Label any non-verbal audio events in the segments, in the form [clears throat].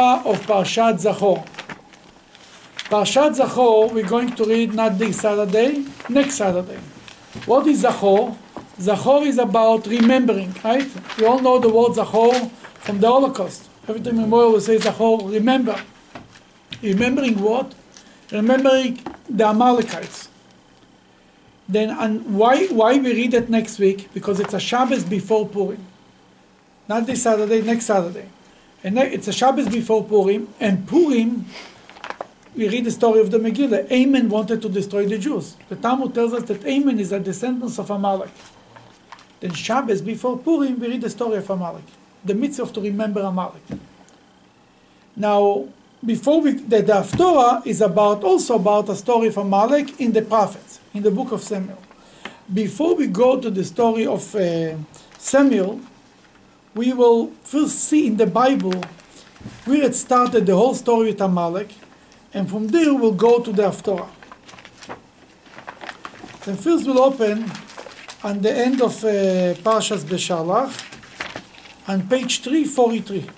of Parshat Zachor. Parshat Zachor, we're going to read not this Saturday, next Saturday. What is Zachor? Zachor is about remembering, right? We all know the word Zachor from the Holocaust. Every time memorial we say Zachor, remember. Remembering what? Remembering the Amalekites. Then, and why, why we read it next week? Because it's a Shabbos before Purim. Not this Saturday, next Saturday. And it's a Shabbos before Purim, and Purim, we read the story of the Megillah. Haman wanted to destroy the Jews. The Talmud tells us that Haman is a descendant of Amalek. Then Shabbos before Purim, we read the story of Amalek, the mitzvah to remember Amalek. Now, before we, the, the Haftorah is about also about a story of Amalek in the prophets, in the book of Samuel. Before we go to the story of uh, Samuel, we will first see in the Bible where it started the whole story with Amalek, and from there we'll go to the Haftorah. Then first we'll open on the end of uh, Parshas Beshalach, on page 343.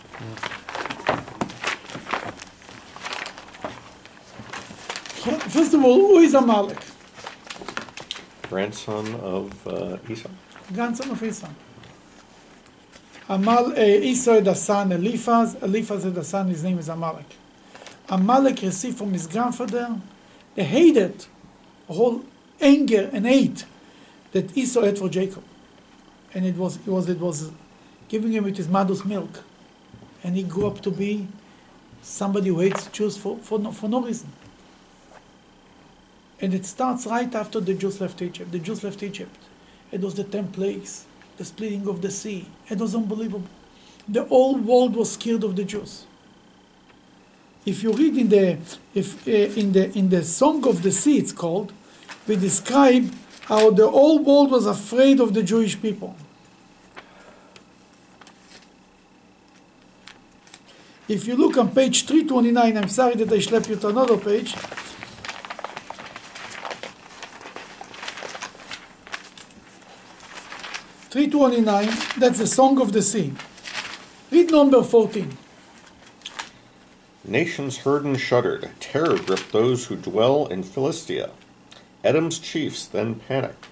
First of all, who is Amalek? Grandson of uh, Esau. Grandson of Esau. Amal, eh, Esau is the son Eliphaz, Eliphaz the son, his name is Amalek. Amalek received from his grandfather the hated, whole anger and hate that Esau had for Jacob. And it was, it was, it was giving him with his mother's milk. And he grew up to be somebody who hates Jews for, for, no, for no reason. And it starts right after the Jews left Egypt. The Jews left Egypt. It was the ten plagues, the splitting of the sea. It was unbelievable. The whole world was scared of the Jews. If you read in the if uh, in the in the Song of the Sea, it's called, we describe how the whole world was afraid of the Jewish people. If you look on page 329, I'm sorry that I schlepped you to another page. Three twenty-nine. That's the Song of the Sea. Read number fourteen. Nations heard and shuddered. Terror gripped those who dwell in Philistia. Edom's chiefs then panicked.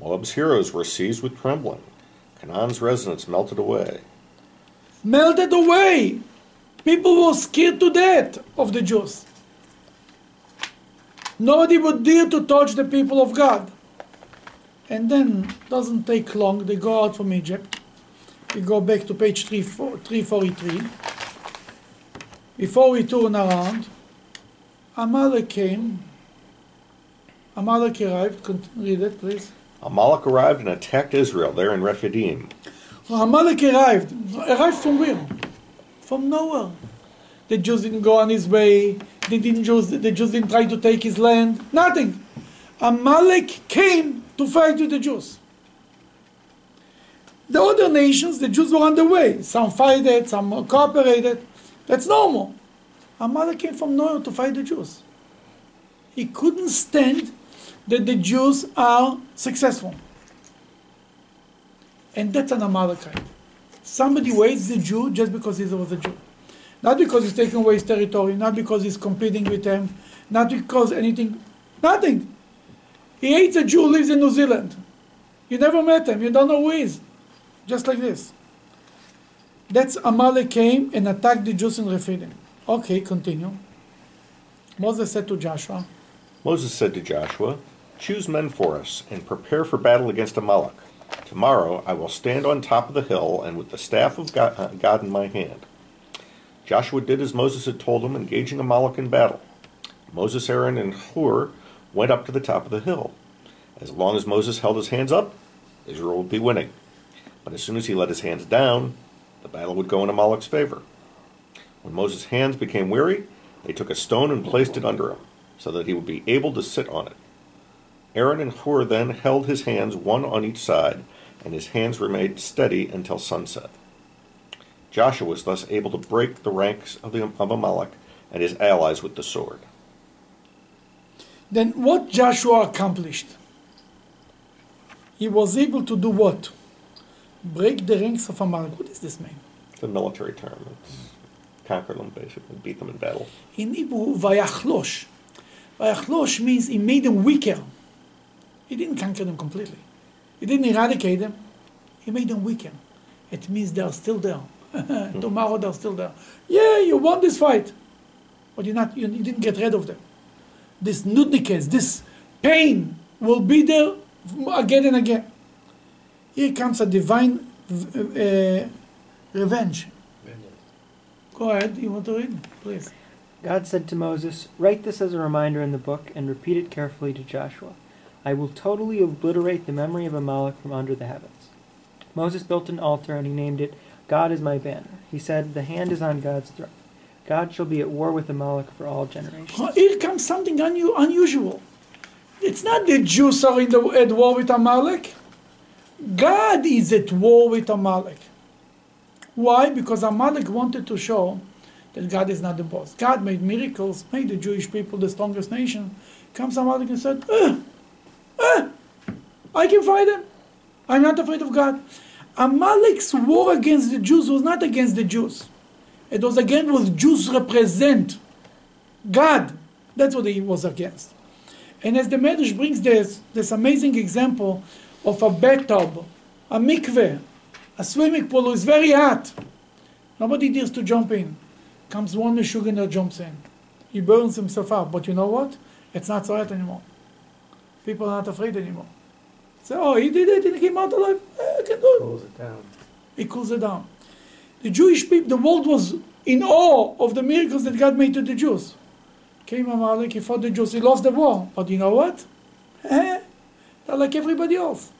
Moab's heroes were seized with trembling. Canaan's residents melted away. Melted away. People were scared to death of the Jews. Nobody would dare to touch the people of God. And then doesn't take long. They go out from Egypt. We go back to page 343. Before we turn around, Amalek came. Amalek arrived. Read it, please. Amalek arrived and attacked Israel there in Rephidim. Amalek arrived. Arrived from where? From nowhere. The Jews didn't go on his way. They didn't Jews, the Jews didn't try to take his land. Nothing. Amalek came to fight with the Jews. The other nations, the Jews were on the way. Some fought, it, some cooperated. That's normal. Amalek came from nowhere to fight the Jews. He couldn't stand that the Jews are successful. And that's an Amalekite. Somebody waits the Jew just because he was a Jew. Not because he's taking away his territory, not because he's competing with them, not because anything, nothing. He hates a Jew lives in New Zealand. You never met him, you don't know who he is. Just like this. That's Amalek came and attacked the Jews in Rephidim. Okay, continue. Moses said to Joshua, Moses said to Joshua, Choose men for us, and prepare for battle against Amalek. Tomorrow I will stand on top of the hill, and with the staff of God, uh, God in my hand. Joshua did as Moses had told him, engaging Amalek in battle. Moses, Aaron, and Hur went up to the top of the hill. As long as Moses held his hands up, Israel would be winning. But as soon as he let his hands down, the battle would go in Amalek's favor. When Moses' hands became weary, they took a stone and placed it under him, so that he would be able to sit on it. Aaron and Hur then held his hands one on each side, and his hands remained steady until sunset. Joshua was thus able to break the ranks of, the, of Amalek and his allies with the sword. Then what Joshua accomplished? He was able to do what? Break the ranks of Amalek. What does this mean? It's a military term. It's conquered them, basically, beat them in battle. In Hebrew, vayachlosh. Vayachlosh means he made them weaker. He didn't conquer them completely. He didn't eradicate them. He made them weaker. It means they are still there. [laughs] Hmm. Tomorrow they're still there. Yeah, you won this fight, but you're not. You, you didn't get rid of them. This nudnikes, this pain, will be there again and again. Here comes a divine uh, revenge. Go ahead. You want to read, please. God said to Moses, Write this as a reminder in the book and repeat it carefully to Joshua. I will totally obliterate the memory of Amalek from under the heavens. Moses built an altar and he named it God is my banner. He said, The hand is on God's throne. God shall be at war with Amalek for all generations. Here comes something unu- unusual. It's not the Jews are in the, at war with Amalek. God is at war with Amalek. Why? Because Amalek wanted to show that God is not the boss. God made miracles, made the Jewish people the strongest nation. Comes Amalek and said, uh, uh, I can fight them. I'm not afraid of God. Amalek's war against the Jews was not against the Jews. It was against what Jews represent. God. That's what he was against. And as the Medrash brings this, this amazing example of a bathtub, a mikveh, a swimming pool is very hot. Nobody dares to jump in. Comes one Meshuggah jumps in. He burns himself up. But you know what? It's not so hot anymore. People are not afraid anymore. Say, oh, he did it and he came out alive. Eh, I can do it. Close it down. He cools it down. The Jewish people, the world was in awe of the miracles that God made to the Jews. Came Amalek, he fought the Jews, he lost the war. But you know what? Eh, They're like everybody else.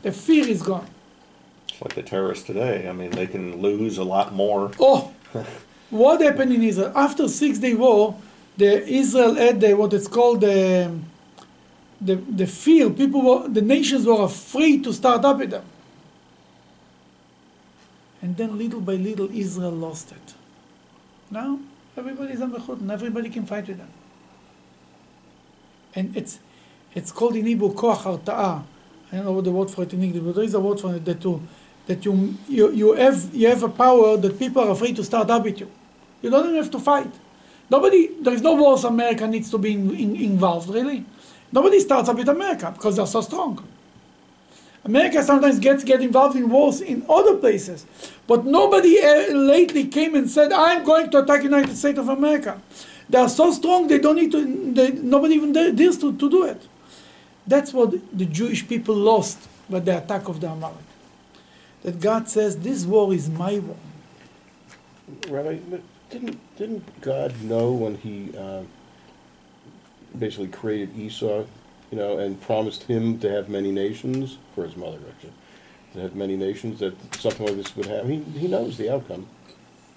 The fear is gone. It's like the terrorists today. I mean, they can lose a lot more. [laughs] Oh, what happened in Israel? After Six Day War, the Israel had the, what it's called the, the, the fear. People were, the nations were afraid to start up with them. And then little by little, Israel lost it. Now, everybody's on the hood and everybody can fight with them. And it's, it's called in Hebrew koach. I don't know what the word for it in English, but there is a word for it that you, that you, you, you, have, you have a power that people are afraid to start up with you. You don't even have to fight. Nobody, there is no wars America needs to be in, in, involved, really. Nobody starts up with America because they're so strong. America sometimes gets get involved in wars in other places, but nobody uh, lately came and said, "I'm going to attack the United States of America." They are so strong; they don't need to. They, nobody even dare- dares to, to do it. That's what the Jewish people lost by the attack of the Amalek. That God says, "This war is my war." Rabbi, didn't didn't God know when He uh, basically created Esau, you know, and promised him to have many nations for his mother, actually, to have many nations that something like this would happen? He he knows the outcome.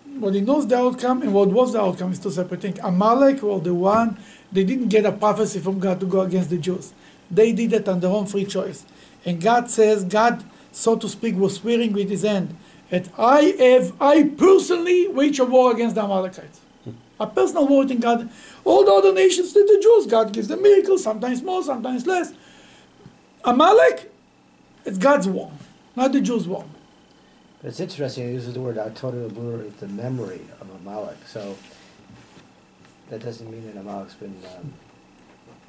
But he knows the outcome, and what was the outcome is two separate things. Amalek were the one, they didn't get a prophecy from God to go against the Jews. They did it on their own free choice. And God says, God, so to speak, was swearing with his hand that I have, I personally wage a war against the Amalekites. A personal vote in God. All the other nations did the Jews. God gives them miracles, sometimes more, sometimes less. Amalek, it's God's war, not the Jews' war. But it's interesting, he uses the word, I totally obliterate the memory of Amalek, so that doesn't mean that Amalek's been, um,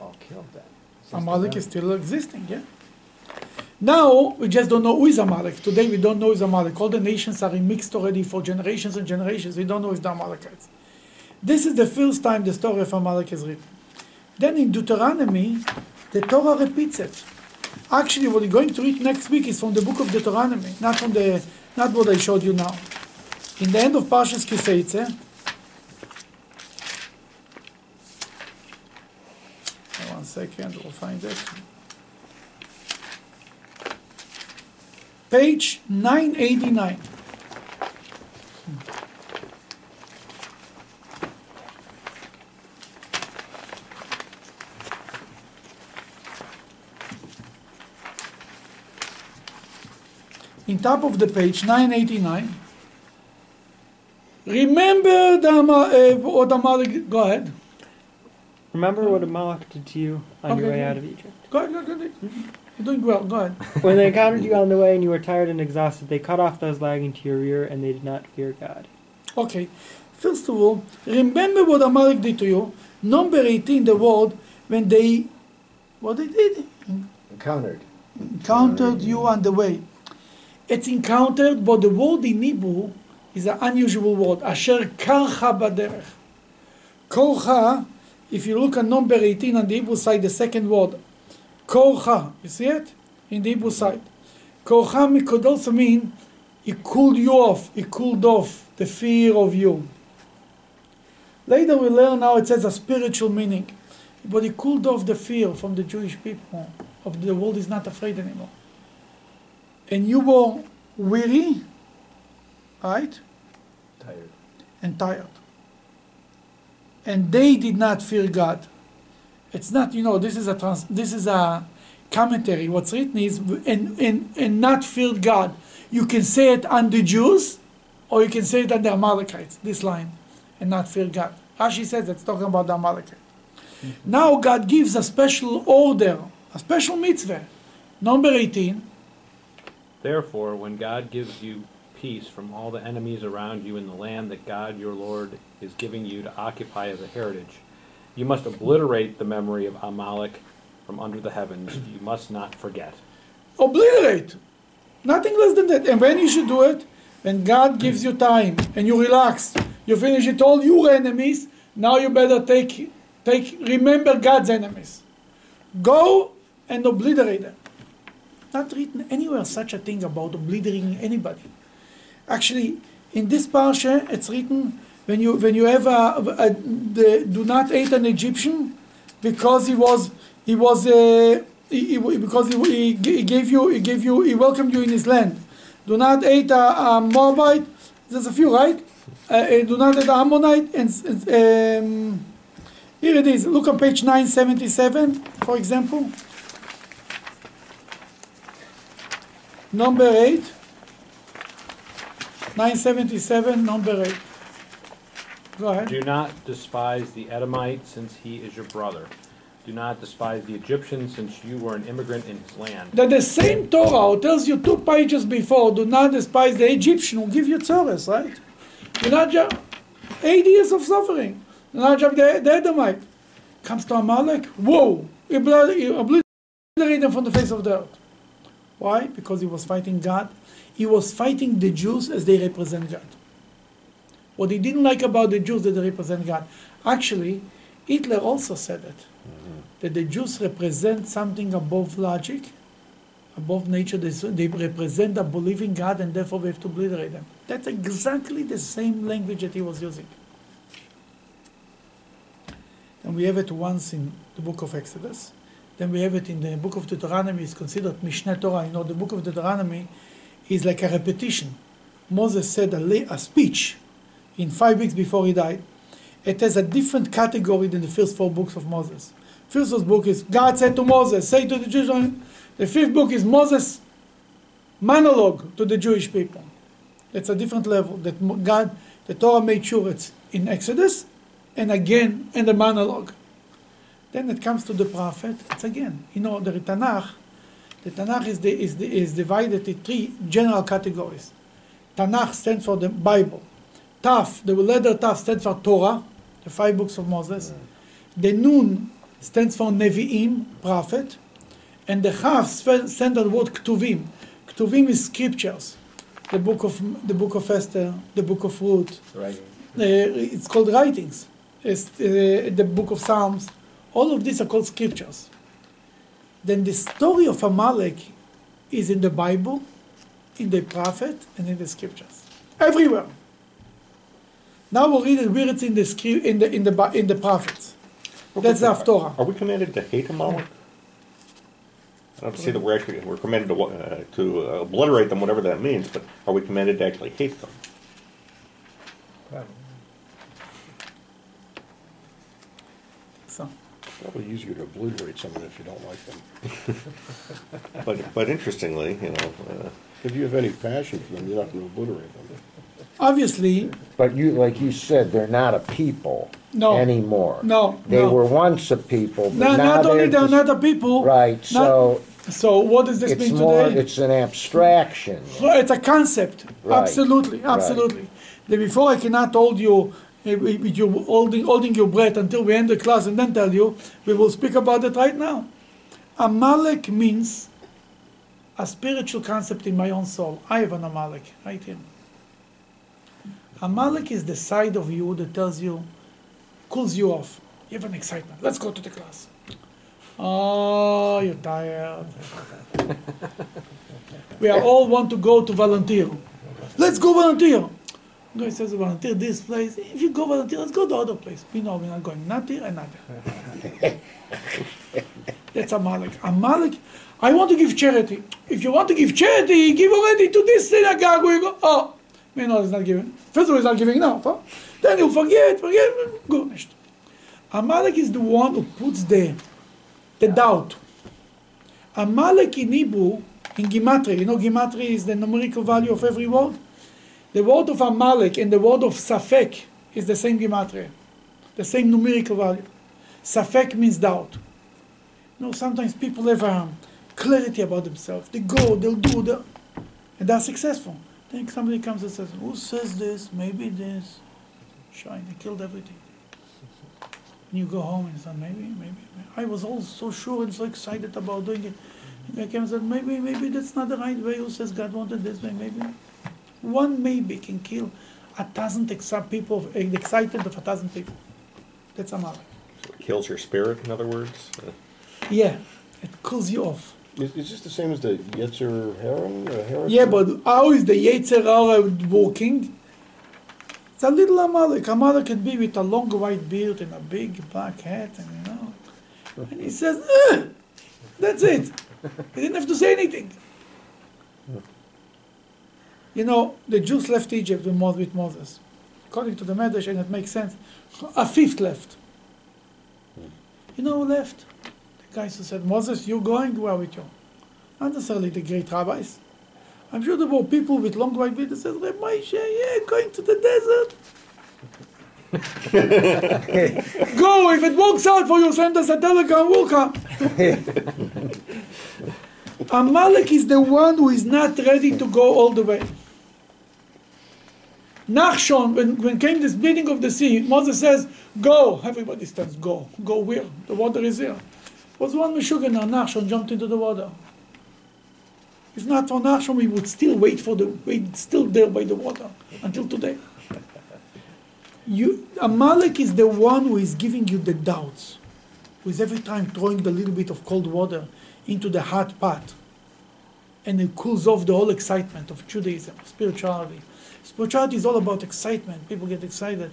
all killed then. It's Amalek is still existing, yeah. Now we just don't know who is Amalek. Today we don't know who is Amalek. All the nations are mixed already for generations and generations. We don't know if the Amalekites. This is the first time the story of Amalek is written. Then in Deuteronomy, the Torah repeats it. Actually, what we're going to read next week is from the book of Deuteronomy, not from the not what I showed you now. In the end of Parshas Kiseitze, one second, we'll find it. Page 989. In top of the page 989. Remember the uh, what Amalek. Go ahead. Remember what Amalek did to you on your way out of Egypt? Go ahead. Go ahead. Go ahead. You're doing well. Go ahead. [laughs] When they encountered you on the way and you were tired and exhausted, they cut off those lagging to your rear and they did not fear God. Okay, first of all, remember what Amalek did to you. Number 18, the word, when they, what they did? Encountered. Encountered you on the way. It's encountered, but the word in Hebrew is an unusual word. Asher karcha baderech. Korcha, if you look at number 18 on the Hebrew side, the second word, korcha, you see it? In the Hebrew side. Korcha could also mean he cooled you off, he cooled off the fear of you. Later we learn now it says a spiritual meaning. But he cooled off the fear from the Jewish people of the world is not afraid anymore. And you were weary, right? Tired. And tired. And they did not fear God. It's not, you know, this is a trans, this is a commentary. What's written is and, and, and not feared God. You can say it on the Jews, or you can say it on the Amalekites, this line, and not fear God. Rashi says it's talking about the Amalekites. Mm-hmm. Now God gives a special order, a special mitzvah. Number 18. Therefore, when God gives you peace from all the enemies around you in the land that God your Lord is giving you to occupy as a heritage, you must obliterate the memory of Amalek from under the heavens. You must not forget. Obliterate. Nothing less than that. And when you should do it? When God gives you time and you relax. You finish it all your enemies. Now you better take take remember God's enemies. Go and obliterate them. Not written anywhere such a thing about obliterating anybody. Actually, in this parsha, it's written when you when you have a, a, the, do not hate an Egyptian because he was he was uh, he, he, because he, he, he gave you he gave you he welcomed you in his land. Do not hate a, a Moabite. There's a few, right? Uh, uh, do not hate a Ammonite and um, here it is. Look on page 977, for example. Number 8. 977, number 8. Go ahead. Do not despise the Edomite, since he is your brother. Do not despise the Egyptian, since you were an immigrant in his land. That the same Torah tells you two pages before, do not despise the Egyptian who give you Torahs, right? Do not just, eight years of suffering. Do not just the, the Edomite. Comes to Amalek, whoa, obliterated them from the face of the earth. Why? Because he was fighting God. He was fighting the Jews as they represent God. What he didn't like about the Jews that they represent God. Actually, Hitler also said it. Mm-hmm. That the Jews represent something above logic, above nature. They, they represent a believing God, and therefore we have to obliterate them. That's exactly the same language that he was using. And we have it once in the book of Exodus. Then we have it in the book of Deuteronomy. It's considered Mishneh Torah. You know, the book of Deuteronomy is like a repetition. Moses said a, a speech in five weeks before he died. It has a different category than the first four books of Moses. First book is God said to Moses, say to the Jews. The fifth book is Moses' monologue to the Jewish people. It's a different level. That God, the Torah made sure it's in Exodus, and again in the monologue. Then it comes to the prophet. It's again, you know, the Tanakh. The Tanakh is, the, is, the, is divided in three general categories. Tanakh stands for the Bible. Taf, the letter Taf stands for Torah, the five books of Moses. The Nun stands for Nevi'im, prophet. And the Chaf stands for the word Ktuvim. Ktuvim is scriptures. The book of the book of Esther, the book of Ruth. Right. Uh, it's called writings. It's uh, the book of Psalms. All of these are called scriptures. Then the story of Amalek is in the Bible, in the prophet, and in the scriptures. Everywhere. Now we'll read it where it's in the script, in the in the in the prophets. That's the Haftorah. Are we commanded to hate Amalek? I don't see that we're actually we're commanded to uh, to uh, obliterate them, whatever that means. But are we commanded to actually hate them? So. Probably easier to obliterate someone if you don't like them. [laughs] But but interestingly, you know, uh, If you have any passion for them, you're not going to obliterate them. Obviously, But you, like you said, they're not a people No. anymore. No, They no. were once a people, no, but now not only they're they're just- not the people. Right, not- so So what does this It's mean more, today? it's an abstraction. Well, it's a concept. Right. Absolutely, Right. absolutely. The before I cannot hold you, with you holding, holding your breath until we end the class and then tell you, we will speak about it right now. Amalek means a spiritual concept in my own soul. I have an Amalek right here. Amalek is the side of you that tells you, cools you off. You have an excitement. Let's go to the class. Oh, you're tired. [laughs] we are all want to go to volunteer. Let's go volunteer. Guy says volunteer this place. If you go volunteer, let's go to other place. We know we're not going not here and not there. [laughs] That's Amalek. Amalek. I want to give charity. If you want to give charity, give already to this synagogue. We go. Oh, we know he's not giving. First of all, he's not giving enough. Huh? Then you forget, forget. Go next. Amalek is the one who puts the the doubt. Amalek in Hebrew, in Gematria, you know Gematria is the numerical value of every word? The word of Amalek and the word of Safek is the same Gematria, the same numerical value. Safek means doubt. You know, sometimes people have um, clarity about themselves. They go, they'll do, they'll, and they're successful. Then somebody comes and says, Who says this? Maybe this. Shine, they killed everything. And you go home and say, maybe, maybe, maybe. I was all so sure and so excited about doing it. And I came and said, maybe, maybe that's not the right way. Who says God wanted this way? Maybe. One maybe can kill a thousand exa- people, eh, the excitement of a thousand people. That's Amalek. It kills your spirit, in other words. Yeah, it cools you off. Is, is this the same as the Yetzer Hara? Yeah, but how is the Yetzer Hara working? It's a little Amalek. Amalek can be with a long white beard and a big black hat, and you know. And he says, "Ugh!" that's it. He didn't have to say anything. [laughs] You know, the Jews left Egypt with Mo- with Moses. According to the Medrash, and it makes sense, a fifth left. You know who left? The guys who said, Moses, you're going, we're with you. Not necessarily the great rabbis. I'm sure there were people with long white beards that said, Moshe, yeah, going to the desert. [laughs] Go, if it works out for you, send us a telegram, we'll come. [laughs] Amalek is the one who is not ready to go all the way. Nachshon, when, when came this bleeding of the sea, Moses says, Go. Everybody stands, Go. Go where? The water is here. Was one Meshuggah now, Nachshon jumped into the water. If not for Nachshon, we would still wait for the wait still there by the water until today. You, Amalek is the one who is giving you the doubts, who is every time throwing the little bit of cold water into the hot pot, and it cools off the whole excitement of Judaism, spirituality. Spirituality is all about excitement. People get excited,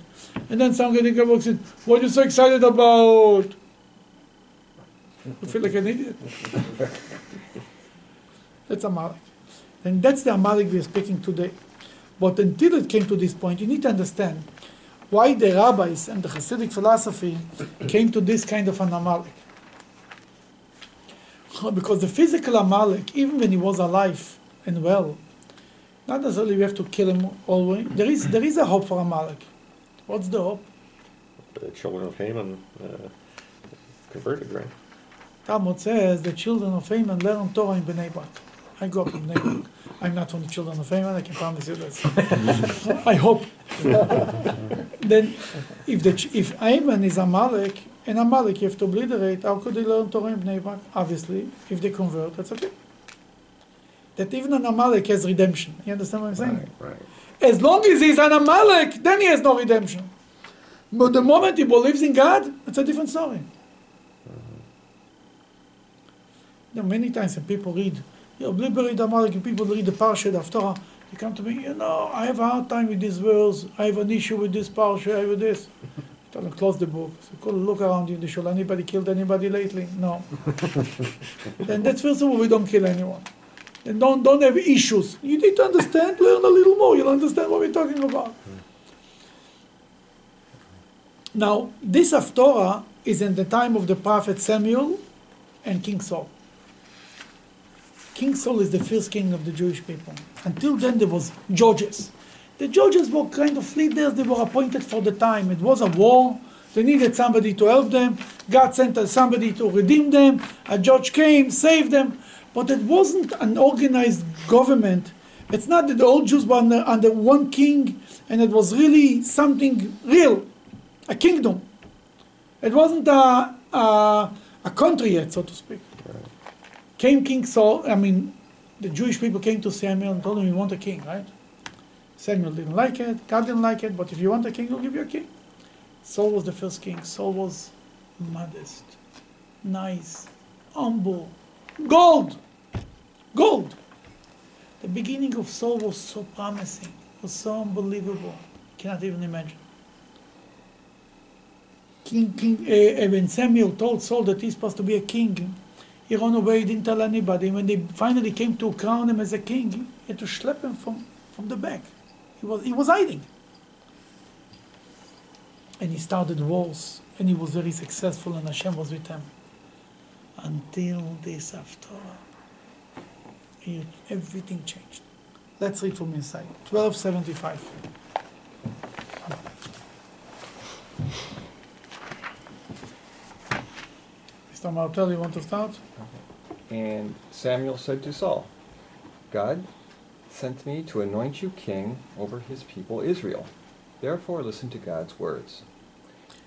and then somebody walks in. What are you so excited about? You feel like an idiot. [laughs] That's Amalek. And that's the Amalek we're speaking today. But until it came to this point, you need to understand why the rabbis and the Hasidic philosophy came to this kind of an Amalek. [laughs] Because the physical Amalek, even when he was alive and well, not necessarily we have to kill him always. There is, there is a hope for Amalek. What's the hope? the children of Haman uh, converted, right? Talmud says the children of Haman learn Torah in Bnei Brak. I grew up in Bnei Brak. I'm not from the children of Haman, I can promise you that. [laughs] I hope. then, if the ch- if Haman is Amalek, and Amalek you have to obliterate, how could they learn Torah in Bnei Brak? Obviously, if they convert, that's okay. That even an Amalek has redemption. You understand what I'm saying? Right, right. As long as he's an Amalek, then he has no redemption. But the moment he believes in God, it's a different story. Mm-hmm. You know, many times when people read, you know, Amalek, and people read the Parsha of Torah, they come to me, you know, I have a hard time with these words, I have an issue with this Parsha, I have this. [laughs] I tell them, close the book. So go look around you in the shul. Anybody killed anybody lately? No. [laughs] then that's first of all, we don't kill anyone. And don't, don't have issues. You need to understand, learn a little more. You'll understand what we're talking about. Now, this Haftorah is in the time of the prophet Samuel and King Saul. King Saul is the first king of the Jewish people. Until then, there was judges. The judges were kind of leaders, they were appointed for the time. It was a war, they needed somebody to help them. God sent somebody to redeem them. A judge came, saved them. But it wasn't an organized government. It's not that the old Jews were under, under one king and it was really something real, a kingdom. It wasn't a, a, a country yet, so to speak. Came King Saul, I mean, the Jewish people came to Samuel and told him, We want a king, right? Samuel didn't like it, God didn't like it, but if you want a king, we'll give you a king. Saul was the first king. Saul was modest, nice, humble, gold, gold. The beginning of Saul was so promising, was so unbelievable. You cannot even imagine. King, king, uh, when Samuel told Saul that he's supposed to be a king, he ran away, he didn't tell anybody. When they finally came to crown him as a king, he had to schlep him from, from the back. He was, he was hiding. And he started wars, and he was very successful, and Hashem was with him. Until this after, he, everything changed. Let's read from inside. 1275. Mr. Martel, you want to start? And Samuel said to Saul, God sent me to anoint you king over his people Israel. Therefore, listen to God's words.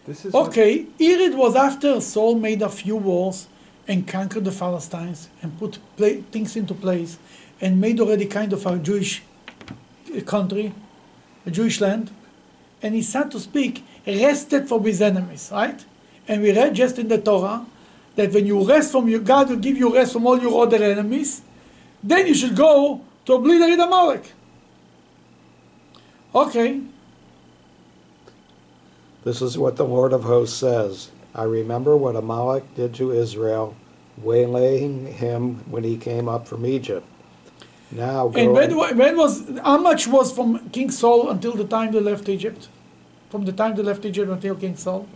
This is Okay, here it was after Saul made a few wars and conquered the Philistines and put pla- things into place and made already kind of a Jewish uh, country, a Jewish land. And he, so to speak, rested from his enemies, right? And we read just in the Torah that when you rest from your God will give you rest from all your other enemies, then you should go to obliterate Amalek. Okay, This is what the Lord of hosts says. I remember what Amalek did to Israel, waylaying him when he came up from Egypt. Now go And when, when was how much was from King Saul until the time they left Egypt? From the time they left Egypt until King Saul,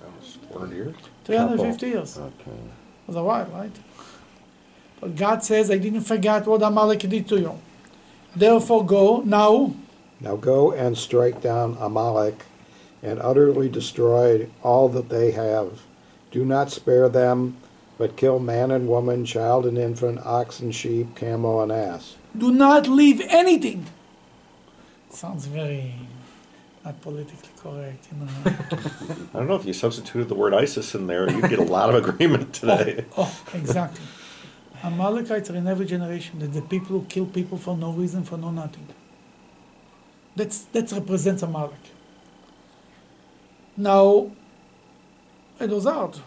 That was 400 years. 350 years. Okay. was a while, right? But God says, "I didn't forget what Amalek did to you. Therefore, go now." Now go and strike down Amalek and utterly destroy all that they have. Do not spare them, but kill man and woman, child and infant, ox and sheep, camel and ass. Do not leave anything. Sounds very not politically correct, you know. [laughs] I don't know if you substituted the word ISIS in there, you'd get a lot of agreement [laughs] oh, today. Oh, exactly. Amalekites are in every generation. They're the people who kill people for no reason, for no nothing. That's that represents Amalek. Now, it was out,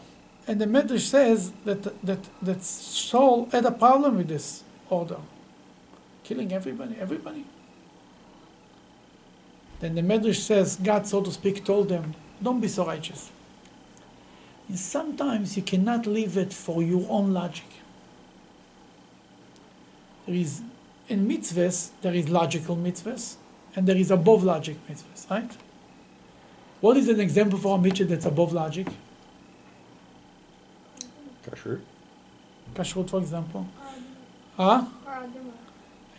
and the Medrash says that that that Saul had a problem with this order, killing everybody, everybody. Then the Medrash says God, so to speak, told them, "Don't be so righteous." And sometimes you cannot leave it for your own logic. There is in mitzvahs there is logical mitzvahs and there is above logic mitzvahs, right? What is an example for a mitzvah that's above logic? Kasher. Kashrut, for example. Huh?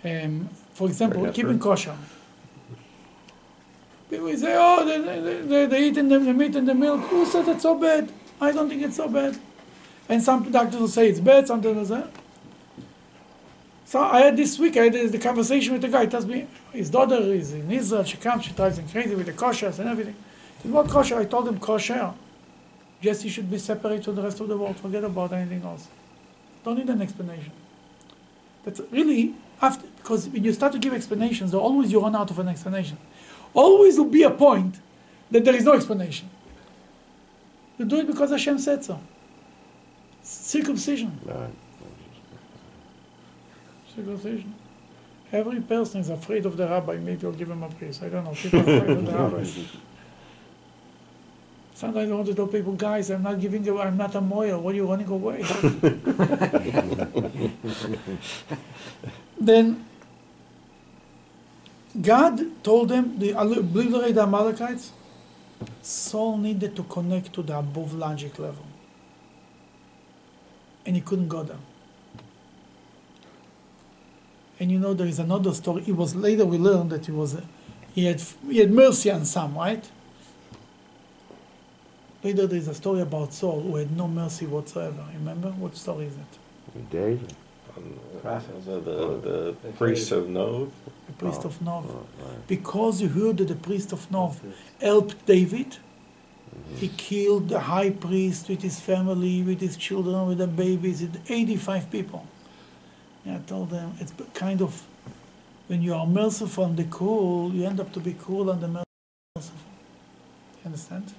Um, for example, keeping kosher. People say, oh, they, they, they, they eat in the, the meat and the milk. Who says it's so bad? I don't think it's so bad. And some doctors will say it's bad, some doctors will say. So I had this week, I had the conversation with the guy. He tells me his daughter is in Israel. She comes, she drives him crazy with the koshers and everything. He said, what kosher? I told him kosher. Jesse should be separate from the rest of the world. Forget about anything else. Don't need an explanation. That's really after because when you start to give explanations, there always you run out of an explanation. Always will be a point that there is no explanation. You do it because Hashem said so. Circumcision. Circumcision. Every person is afraid of the rabbi. Maybe I'll give him a praise. I don't know. People are afraid of the rabbi. [laughs] Sometimes I want to tell people, guys, I'm not giving you, I'm not a mohel. What are you running away? [laughs] then God told them, the obliterate the Amalekites. Saul needed to connect to the above logic level. And he couldn't go there. And you know, there is another story. It was later we learned that he was, he had, he had mercy on some, right? Later there is a story about Saul who had no mercy whatsoever. Remember? What story is it? David. Prophets. The, the, oh. the priests of Nov. The priest Oh, of Nov. oh, right. Because he heard that the priest of Nov helped David, mm-hmm. he killed the high priest with his family, with his children, with the babies, with 85 people. And I told them, it's kind of, when you are merciful and the cruel, you end up to be cruel and the merciful. You understand?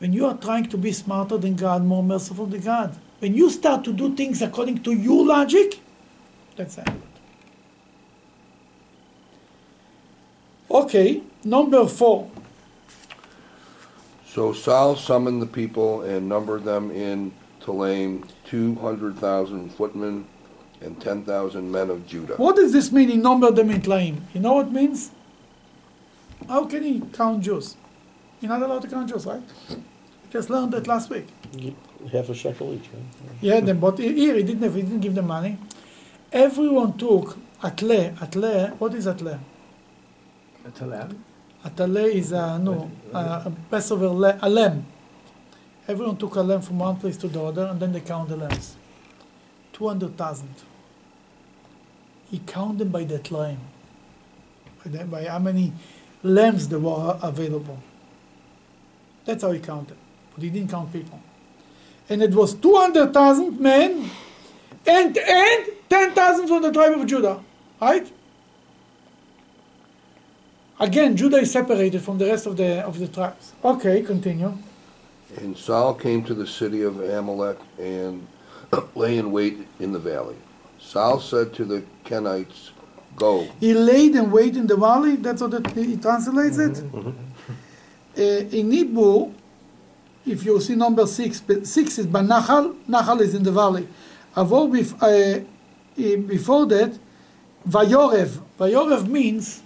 When you are trying to be smarter than God, more merciful than God, when you start to do things according to your logic, that's it. Okay, number four. So Saul summoned the people and numbered them in Telaim, two hundred thousand footmen and ten thousand men of Judah. What does this mean he numbered them in Tlaim? You know what it means? How can he count Jews? You're not allowed to count Jews, right? We just learned that last week. Half a shekel each, right? Yeah, then, but here he didn't, have, he didn't give them money. Everyone took atle. Atle, what is atle? A lamb? Atle is uh, uh, a, no, a, a Passover le, a lamb. Everyone took a lamb from one place to the other, and then they count the lambs. 200,000. He counted them by that lamb. By, the, by how many lambs there were available. That's how he counted. But he didn't count people. And it was 200,000 men and, and 10,000 from the tribe of Judah. Right? Again, Judah is separated from the rest of the of the tribes. Okay, continue. And Saul came to the city of Amalek and [clears throat] lay in wait in the valley. Saul said to the Kenites, Go, He laid in wait in the valley. That's what it, he translates it. Uh, in Hebrew, if you see number six, six is Banachal. Nachal is in the valley. Avor bef, uh, before that, Vayorev. Vayorev means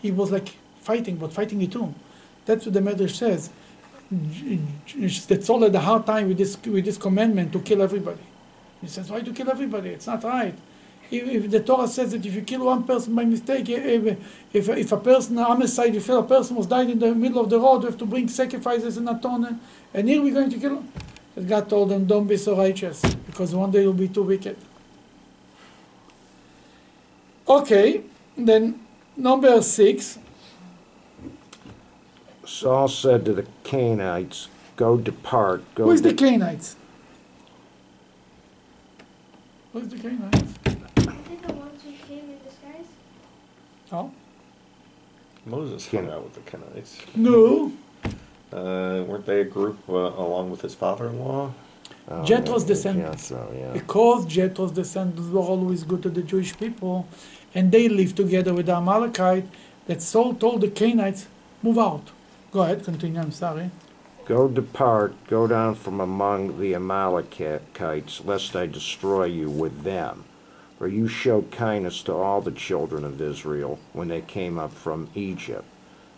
he was like fighting, but fighting it too. That's what the Medrash says. All had a hard time with this with this commandment to kill everybody. He says, why to kill everybody? It's not right. If, if the Torah says that if you kill one person by mistake, if, if, if a person, homicide, if a person was died in the middle of the road, you have to bring sacrifices and atone. And here we're going to kill him. And God told them, don't be so righteous, because one day you'll be too wicked. Okay, then number six. Saul said to the Canaanites, Go depart, go Who is the Canaanites? Who is the Canaanites? Is it the ones who came in disguise? Oh, Moses hung out with the Kenites. no. Uh, weren't they a group uh, along with his father-in-law? Oh, Jethro's yeah, descendants. Yeah, so, yeah. Because Jethro's descendants were always good to the Jewish people, and they lived together with the Amalekite, that Saul told the Canaanites, move out. Go ahead, continue, I'm sorry. Go depart, go down from among the Amalekites, lest I destroy you with them. For you showed kindness to all the children of Israel when they came up from Egypt.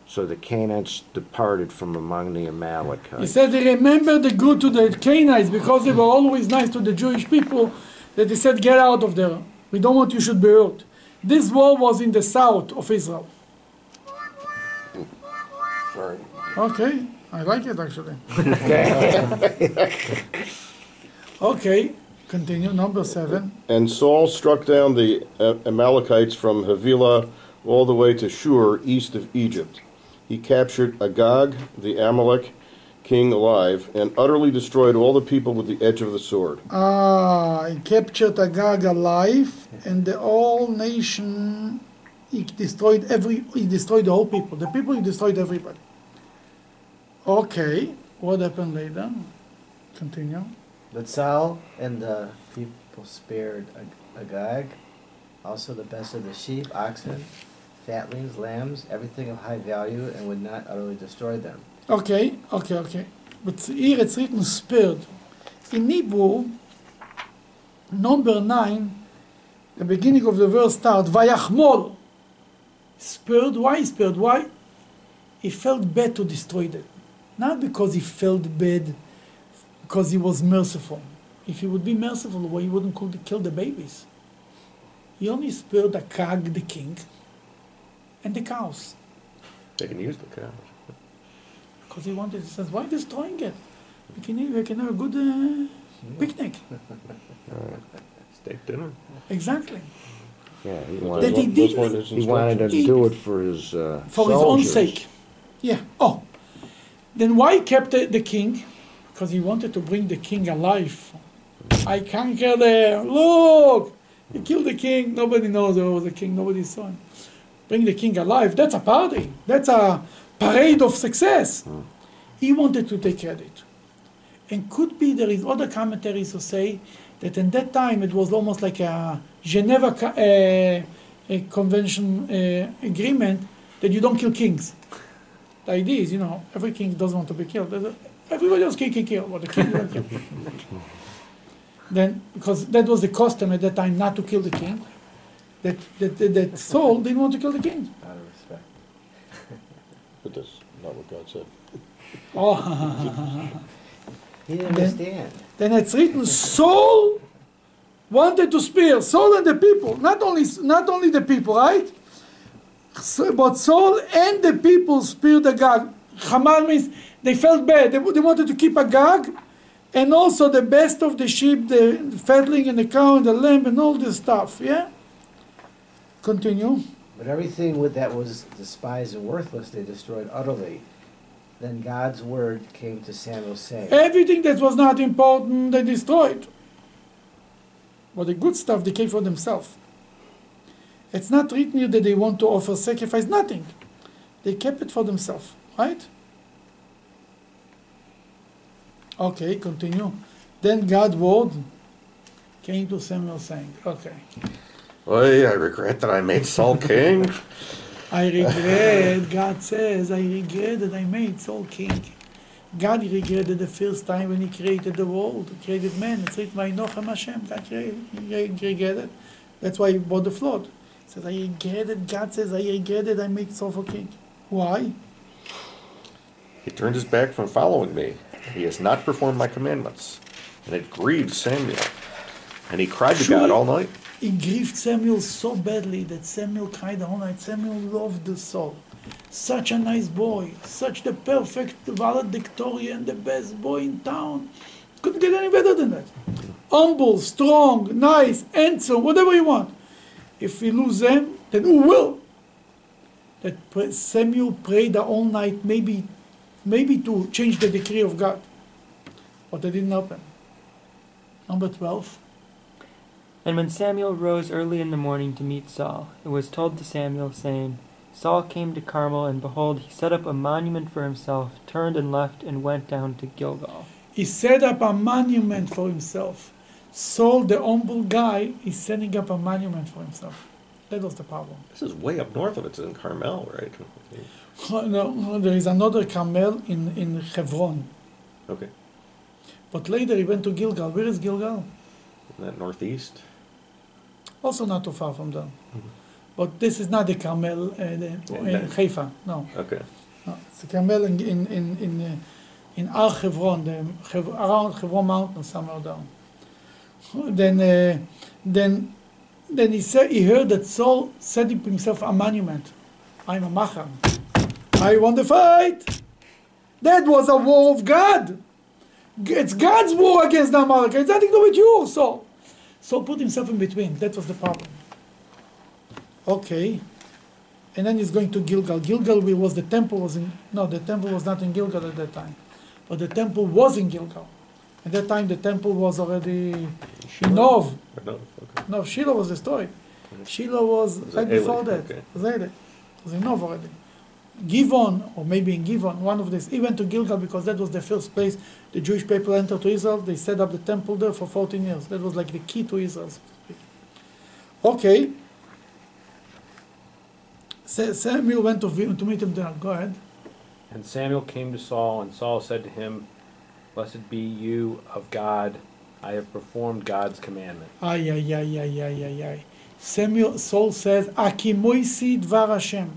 So the Canaanites departed from among the Amalekites. He said they remember the good to the Canaanites because they were always nice to the Jewish people, that they said, get out of there. We don't want you should be hurt. This war was in the south of Israel. sorry, Okay, I like it actually. [laughs] okay, continue, number seven. And Saul struck down the Amalekites from Havilah all the way to Shur, east of Egypt. He captured Agag, the Amalek king, alive, and utterly destroyed all the people with the edge of the sword. Ah, he captured Agag alive, and the whole nation. He destroyed every. He destroyed the whole people. The people he destroyed everybody. Okay, what happened later? Continue. But Saul and the people spared Agag, also the best of the sheep, oxen, fatlings, lambs, everything of high value, and would not utterly destroy them. Okay, okay, okay. But here it's written spared. In Hebrew, number nine, the beginning of the verse starts Vayachmol. Spared. Why spared? Why? He felt bad to destroy them. Not because he felt bad, because he was merciful. If he would be merciful, why he wouldn't kill the, kill the babies? He only spared Agag, the king, and the cows. They can use the cows. Because he wanted, he says, why destroying it? We can, we can have a good uh, picnic. [laughs] Steak dinner. Exactly. Yeah, he That wanted, he did weren't he wanted to instructions. do it for his uh, for his own sake. Yeah. Oh. Then why kept the, the king? Because he wanted to bring the king alive. I conquer them. Look, he killed the king. Nobody knows there was a king. Nobody saw him. Bring the king alive. That's a party. That's a parade of success. He wanted to take credit. And could be there is other commentaries who say that in that time it was almost like a Geneva uh, a convention uh, agreement that you don't kill kings. The idea is, you know, every king doesn't want to be killed. There's a- Everybody else can, can kill, but the king don't kill. then, because that was the custom at that time, not to kill the king, that, that, that, that Saul didn't want to kill the king. Out of respect. [laughs] But that's not what God said. [laughs] Oh, He didn't understand. then it's written Saul wanted to spare Saul and the people, not only not only the people, right? So, but Saul and the people spared the God. Hamal means they felt bad. They, they wanted to keep Agag, and also the best of the sheep, the fatling and the cow and the lamb and all this stuff. Yeah. Continue. But everything with that was despised and worthless, they destroyed utterly. Then God's word came to Samuel saying, Everything that was not important, they destroyed. But the good stuff, they kept for themselves. It's not written here that they want to offer sacrifice, nothing. They kept it for themselves, right? Okay, continue. Then God's word came to Samuel saying, Okay, Oy, I regret that I made Saul [laughs] king. I regret, God says, I regret that I made Saul king. God regretted the first time when he created the world, he created man. It's written by Nochem Hashem. God regretted. That's why he brought the flood. He says, I regretted, God says, I regretted I made Saul for king. Why? He turned his back from following me. He has not performed my commandments. And it grieved Samuel. And he cried to Sure. God all night. He grieved Samuel so badly that Samuel cried all night. Samuel loved the soul. Such a nice boy, such the perfect valedictorian, the best boy in town. Couldn't get any better than that. Humble, strong, nice, handsome, whatever you want. If we lose them, then who will? That Samuel prayed the whole night, maybe, maybe to change the decree of God, but that didn't happen. Number twelve. And when Samuel rose early in the morning to meet Saul, it was told to Samuel, saying, Saul came to Carmel, and behold, he set up a monument for himself, turned and left, and went down to Gilgal. He set up a monument for himself. Saul, the humble guy, is setting up a monument for himself. That was the problem. This is way up north of it. It's in Carmel, right? No, no, there is another Carmel in, in Hebron. Okay. But later he went to Gilgal. Where is Gilgal? Isn't that northeast? Also not too far from there. But this is not the Carmel uh, the, Yeah, uh, Haifa. No, Okay. no. It's the Carmel in in in in, uh, in Ar Hebron, the Hev- around Hebron Mountain, somewhere down. Then uh, then then he said he heard that Saul set himself a monument. I'm a macher. I won the fight. That was a war of God. It's God's war against Amalekites. It's nothing to do with you, Saul. Saul put himself in between. That was the problem. Okay. And then he's going to Gilgal. Gilgal was the temple was in no, the temple was not in Gilgal at that time. But the temple was in Gilgal. At that time the temple was already in Nov. Or No, okay. No, Shiloh was destroyed. Mm-hmm. Shiloh was Was right it before that. Okay. It was It was in Nov already. Givon, or maybe in Givon, one of these. He went to Gilgal because that was the first place the Jewish people entered to Israel. They set up the temple there for 14 years. That was like the key to Israel. so to speak. Okay. Samuel went to, vi- to meet him there. Go ahead. And Samuel came to Saul, and Saul said to him, Blessed be you of God, I have performed God's commandment. Ay, ay, ay, ay, ay, ay, ay. Samuel, Saul says, Akimoisi dvar Hashem.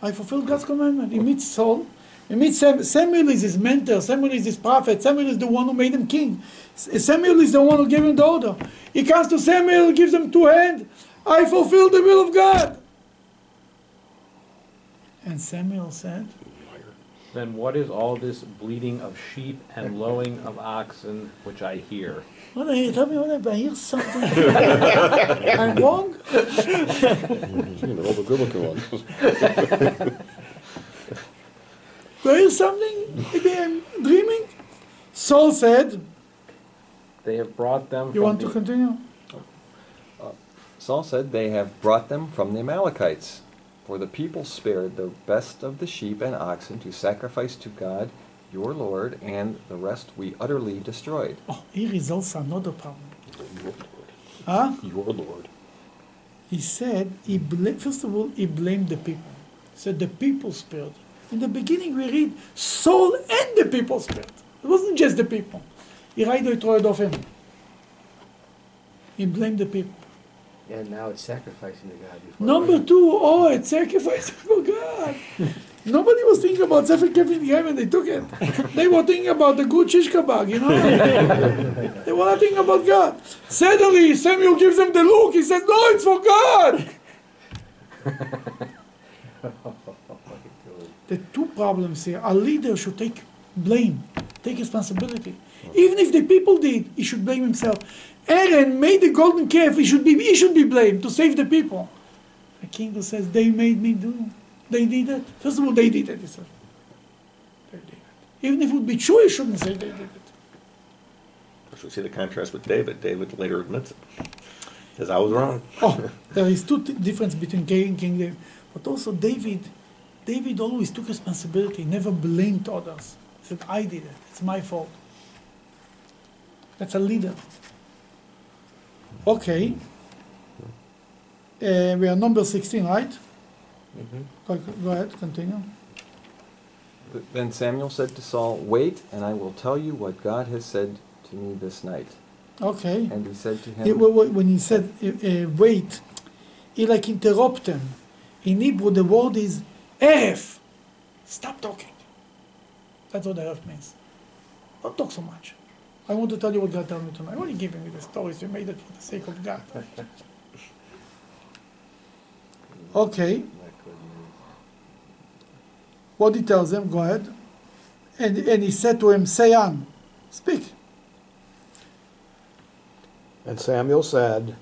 I fulfilled God's commandment. He meets Saul. He meets Sam, Samuel is his mentor. Samuel is his prophet. Samuel is the one who made him king. Samuel is the one who gave him the order. He comes to Samuel, gives him two hands. I fulfilled the will of God. And Samuel said, Then what is all this bleating of sheep and lowing of oxen which I hear? What I hear, tell me what I, I hear something. [laughs] I'm wrong. You know, all the good-looking ones. Do hear something? Maybe I'm dreaming. Saul said, They have brought them You from want to the- continue? Uh, Saul said, They have brought them from the Amalekites. For the people spared the best of the sheep and oxen to sacrifice to God your Lord, and the rest we utterly destroyed. Oh, here is also another problem. Your Lord. Huh? Your Lord. He said, he bla- first of all, he blamed the people. He said, the people spared. In the beginning, we read, Saul and the people spared. It wasn't just the people. He right away threw it off him. He blamed the people. And now it's sacrificing to God. Number two, oh, it's sacrificing [laughs] for God. Nobody was thinking about sacrificing the when they took it. They were thinking about the good shish kebab, you know? [laughs] they were not thinking about God. Suddenly, Samuel gives them the look. He says, no, it's for God. [laughs] the two problems here, a leader should take blame, take responsibility. Even if the people did, he should blame himself. Aaron made the golden calf, he should be, he should be blamed to save the people. The king says, they made me do. They did it. First of all, they did it, he said. They did it. Even if it would be true, he shouldn't say they did it. We see the contrast with David. David later admits it. Says, I was wrong. Oh, there is two difference between King and King David. But also David, David always took responsibility, never blamed others. He said, I did it. It's my fault. That's a leader. Okay. Uh, we are number 16, right? Mhm. Go, go ahead, continue. Then Samuel said to Saul, Wait, and I will tell you what God has said to me this night. Okay. And he said to him, wh- wh- when he said uh, wait, he like interrupt him. In Hebrew, the word is eref. Stop talking. That's what eref means. Don't talk so much. I want to tell you what God told me tonight. Why are you giving me the stories? You made it for the sake of God. [laughs] Okay. What he tells him, go ahead. And, and he said to him, Say on, speak. And Samuel said,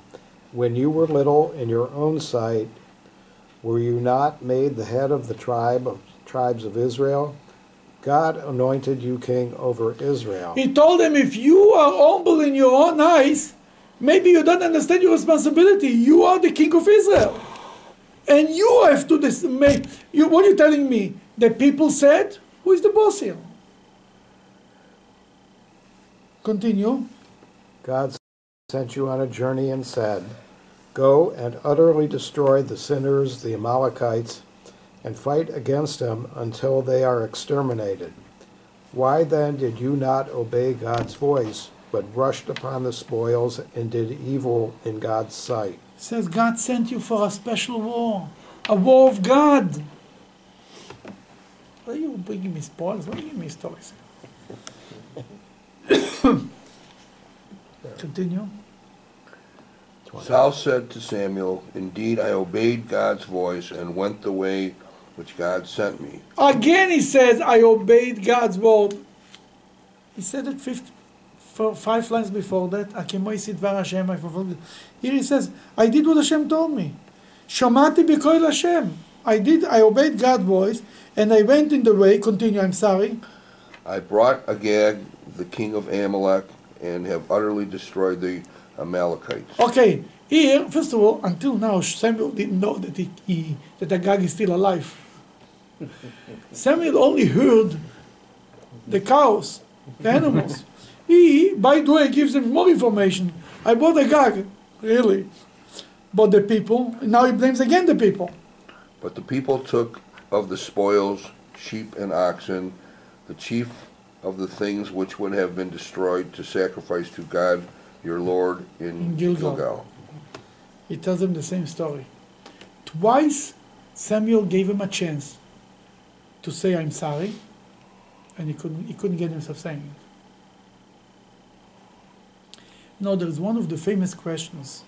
When you were little in your own sight, were you not made the head of the tribe of tribes of Israel? God anointed you king over Israel. He told him, if you are humble in your own eyes, maybe you don't understand your responsibility. You are the king of Israel. And you have to dis- make, you, what are you telling me? The people said, who is the boss here? Continue. God sent you on a journey and said, Go and utterly destroy the sinners, the Amalekites, and fight against them until they are exterminated. Why then did you not obey God's voice, but rushed upon the spoils and did evil in God's sight? says God sent you for a special war, a war of God. Why are you bringing me spoils? Why are you giving me stories? [coughs] Continue. Saul said to Samuel, Indeed, I obeyed God's voice and went the way which God sent me. Again, he says, I obeyed God's word. He said it 50, four, five lines before that. "Akimoisi dvar Hashem, I fulfilled it." Here he says, I did what Hashem told me. Shamati b'koil Hashem. I did, I obeyed God's voice, and I went in the way, continue, I'm sorry, I brought Agag, the king of Amalek, and have utterly destroyed the Amalekites. Okay, here, first of all, until now, Samuel didn't know that he, he that Agag is still alive. [laughs] Samuel only heard the cows, the animals. he, by the way, gives them more information. I bought Agag, really. But the people, now he blames again the people. But the people took of the spoils sheep and oxen, the chief of the things which would have been destroyed to sacrifice to God your Lord in, In Gilgal. Gilgal. He tells them the same story. Twice, Samuel gave him a chance to say, I'm sorry, and he couldn't, he couldn't get himself saying it. You know, there's one of the famous questions,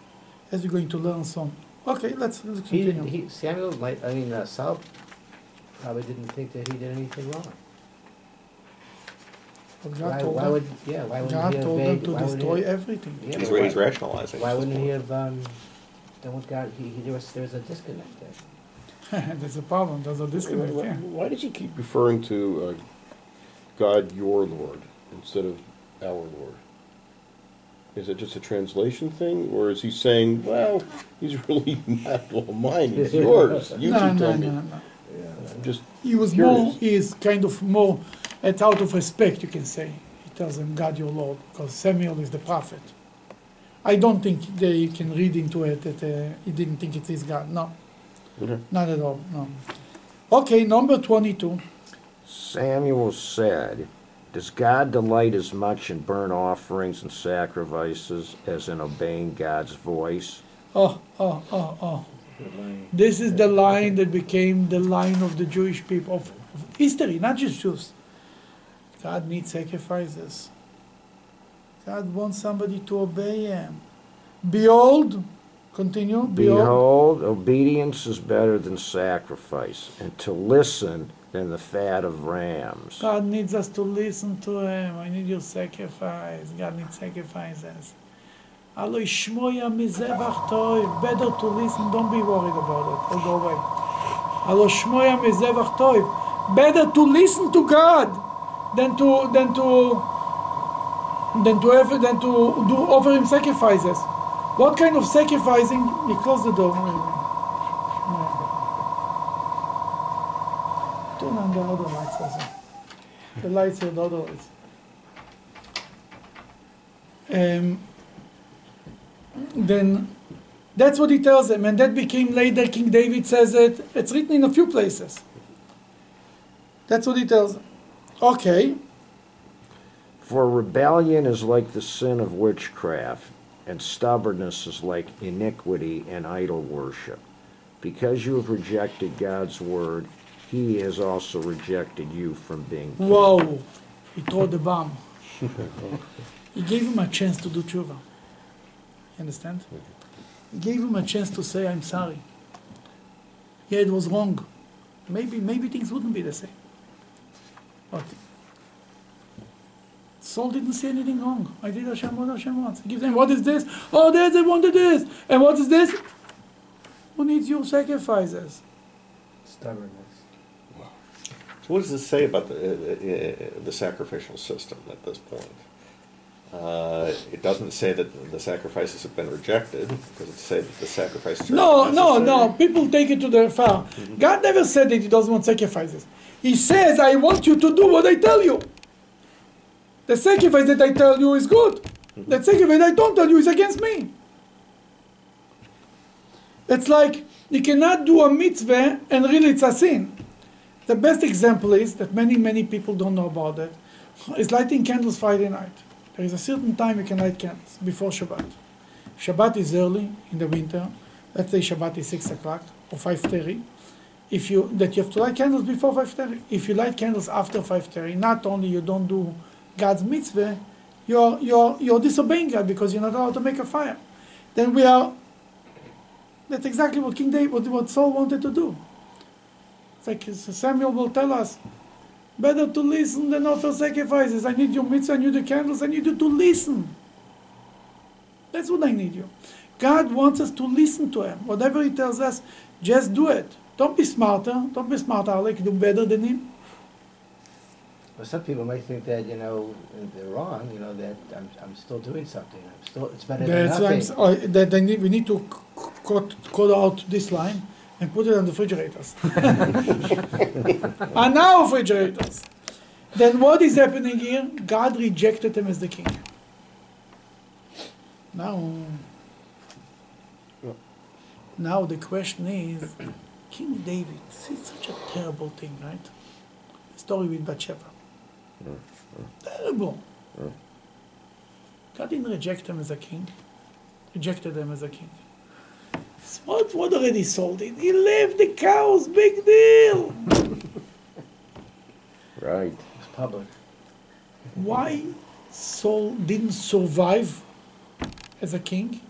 as we're going to learn some. Okay, let's, let's He, continue. he, Samuel might, I mean, uh, Saul probably didn't think that he did anything wrong. But God Why, told why them, would, yeah, why wouldn't God he told obey? them to destroy he- everything. Yeah, He's, but he's rationalizing. Why wouldn't he have, um, done what God, he, he, there was, there was a disconnect there. [laughs] There's a problem. There's a disconnect. Why, Yeah. why does he keep referring to uh, God, your Lord, instead of our Lord? Is it just a translation thing, or is he saying, well, he's [laughs] really not all mine, he's [laughs] yours. You no, two no, tell no, me. no. I'm just He was more. He is kind of more. It's out of respect, you can say. He tells them, "God, your Lord," because Samuel is the prophet. I don't think they can read into it that uh, he didn't think it is God. No, Okay. Not at all. No. Okay, number twenty-two. Samuel said, Does God delight as much in burnt offerings and sacrifices as in obeying God's voice? Oh, oh, oh, oh. This is the line that became the line of the Jewish people of, of history, not just Jews. God needs sacrifices. God wants somebody to obey Him. Behold, continue. Behold, obedience is better than sacrifice, and to listen than the fat of rams. God needs us to listen to Him. I need your sacrifice. God needs sacrifices. Alo ishmoya mizevach toiv. Better to listen. Don't be worried about it. It'll go away. Alo shmoya mizevach toiv. Better to listen to God than to than to than to ever than to do offer Him sacrifices. What kind of sacrificing? You close the door. Turn on the other lights also. The lights are the other lights. Um, then that's what he tells them, and that became later. King David says it. It's written in a few places. That's what he tells them. Okay, For rebellion is like the sin of witchcraft, and stubbornness is like iniquity and idol worship. Because you have rejected God's word, he has also rejected you from being king. whoa, he threw the bomb. [laughs] he gave him a chance to do tshuva. You understand? He gave him a chance to say, "I'm sorry." Yeah, it was wrong. Maybe, maybe things wouldn't be the same. But Saul didn't see anything wrong. I did Hashem what Hashem wants. Give them, what is this? Oh, they, they wanted this. And what is this? Who needs your sacrifices? Stubbornness. Wow. So what does this say about the, uh, uh, the sacrificial system at this point? Uh, it doesn't say that the sacrifices have been rejected, because it says that the sacrifices are No, no, no. People take it to the far. God never said that He doesn't want sacrifices. He says, I want you to do what I tell you. The sacrifice that I tell you is good. The sacrifice I don't tell you is against me. It's like you cannot do a mitzvah and really it's a sin. The best example is that many, many people don't know about it. it. Is lighting candles Friday night. There is a certain time you can light candles before Shabbat. Shabbat is early in the winter. Let's say Shabbat is six o'clock or five thirty. If you that you have to light candles before five thirty. If you light candles after five thirty, not only you don't do God's mitzvah, you're you're you're disobeying God because you're not allowed to make a fire. Then we are. That's exactly what King David, what, what Saul wanted to do. Like Samuel will tell us, better to listen than offer sacrifices. I need your mitzvah, I need the candles, I need you to listen. That's what I need you. God wants us to listen to Him. Whatever He tells us, just do it. Don't be smarter. Don't be smarter, Alec. Do better than Him. Well, some people might think that, you know, they're wrong, you know, that I'm, I'm still doing something. I'm still, it's better than That's why nothing. oh, that they need, we need to cut, cut out this line and put it on the refrigerators. [laughs] on our refrigerators. Then what is happening here? God rejected him as the king. Now, now the question is, King David, it's such a terrible thing, right? story with Bathsheba. Terrible. God didn't reject him as a king. Rejected him as a king. What, what already sold it? He left the cows, big deal. [laughs] Right. It's public. Why Saul didn't survive as a king?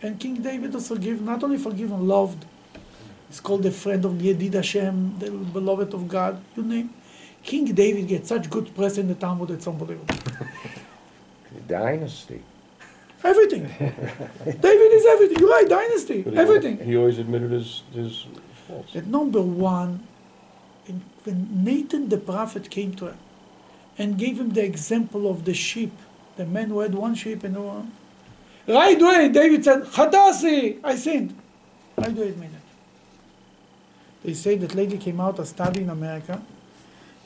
And King David was forgiven, not only forgiven, loved. He's called the friend of Yedid Hashem, the beloved of God, you name. King David gets such good press in the Talmud, it's unbelievable. Dynasty. Everything. David is everything. You're right, dynasty. He, Everything. He always admitted his, his faults. At number one, in- when Nathan the prophet came to him and gave him the example of the sheep, the man who had one sheep and one. Right away, David said, Hadasi, I sinned. Right away, admit it. They say that lately came out a study in America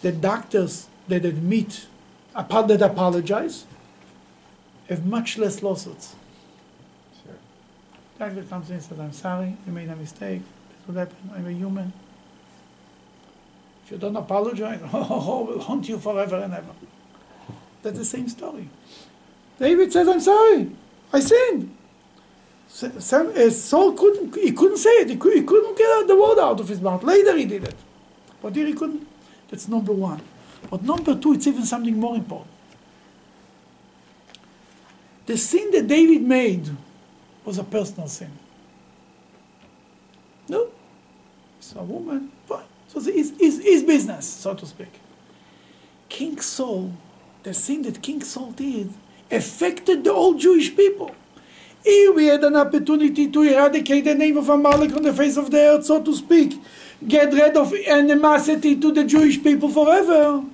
that doctors that admit, that apologize, have much less lawsuits. Sure. Doctor comes in and says, I'm sorry, you made a mistake. That's what happen, I'm a human. If you don't apologize, [laughs] oh, we'll haunt you forever and ever. That's the same story. David says, I'm sorry. I sinned. Sam, uh, Saul couldn't, he couldn't say it. He, could, he couldn't get the word out of his mouth. Later he did it. But here he couldn't. That's number one. But number two, it's even something more important. The sin that David made was a personal sin. No? It's a woman. So it's his business, so to speak. King Saul, the sin that King Saul did, affected the whole Jewish people. Here we had an opportunity to eradicate the name of Amalek on the face of the earth, so to speak. Get rid of animosity to the Jewish people forever.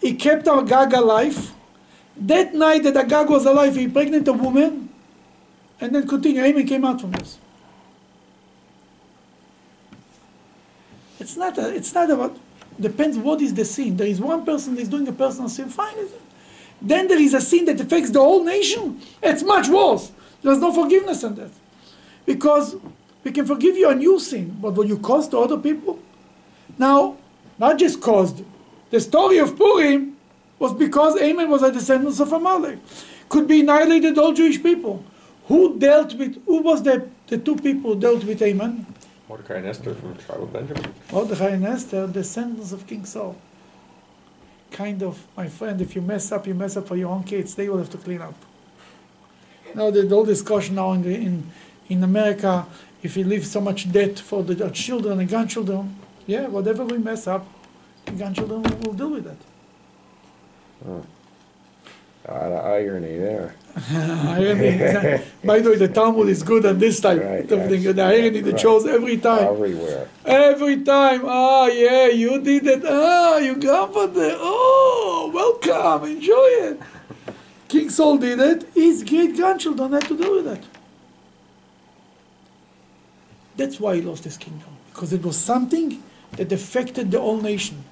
He kept Agag alive. That night that Agag was alive, he pregnant a woman, and then continue. Haman came out from this. It's not. A, it's not about. Depends what is the sin. There is one person that is doing a personal sin. Fine. Then there is a sin that affects the whole nation. It's much worse. There's no forgiveness on that, because we can forgive you a new sin, but what you caused to other people. Now, not just caused. The story of Purim was because Haman was a descendant of Amalek. Could be annihilated all Jewish people. Who dealt with, who was the, the two people who dealt with Haman? Mordecai and Esther from the tribe of Benjamin. Mordechai and Esther, descendants of King Saul. Kind of, my friend, if you mess up, you mess up for your own kids, they will have to clean up. Now, there's all discussion now in, the, in, in America, if you leave so much debt for the children and grandchildren, yeah, whatever we mess up, the grandchildren will, will deal with that. Lot of irony there. [laughs] irony. By the way, the Talmud is good on this type Right, of thing. The irony that Right. shows every time. Everywhere. Every time, ah, yeah, you did it. Ah, you grandfather. Oh, welcome, enjoy it. King Saul did it. His great grandchildren had to do with it. That's why he lost his kingdom because it was something that affected the whole nation.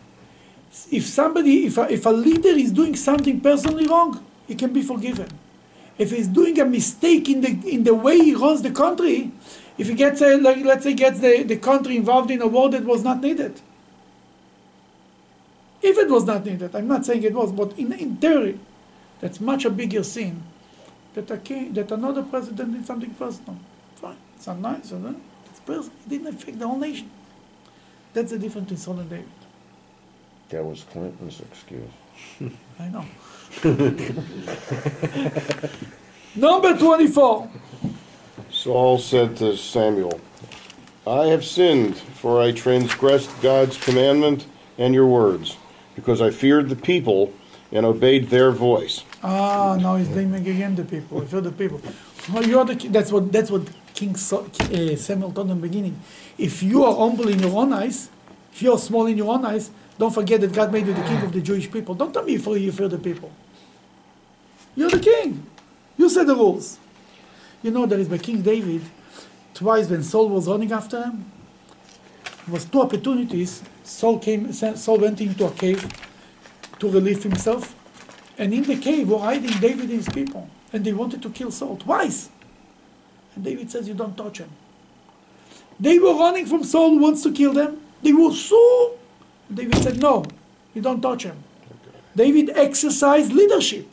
If somebody, if a, if a leader is doing something personally wrong, he can be forgiven. If he's doing a mistake in the in the way he runs the country, if he gets a, like let's say gets the, the country involved in a war that was not needed. If it was not needed, I'm not saying it was, but in, in theory, that's much a bigger sin that a king, that another president did something personal. Fine, it's not nice, isn't it? It didn't affect the whole nation. That's the difference between Saul and David. That was Clinton's excuse. [laughs] I know. [laughs] Number 24. Saul said to Samuel, I have sinned, for I transgressed God's commandment and your words, because I feared the people and obeyed their voice. Ah, now he's blaming again the people. If you're the people, well, you're the. That's what that's what King uh, Samuel told in the beginning. If you are humble in your own eyes, if you are small in your own eyes, don't forget that God made you the king of the Jewish people. Don't tell me you fear, you fear the people. You're the king. You set the rules. You know there is by King David. Twice when Saul was running after him, there was two opportunities. Saul came. Saul went into a cave to relieve himself. And in the cave were hiding David and his people. And they wanted to kill Saul twice. And David says, You don't touch him. They were running from Saul who wants to kill them. They were so. David said, No, you don't touch him. David exercised leadership.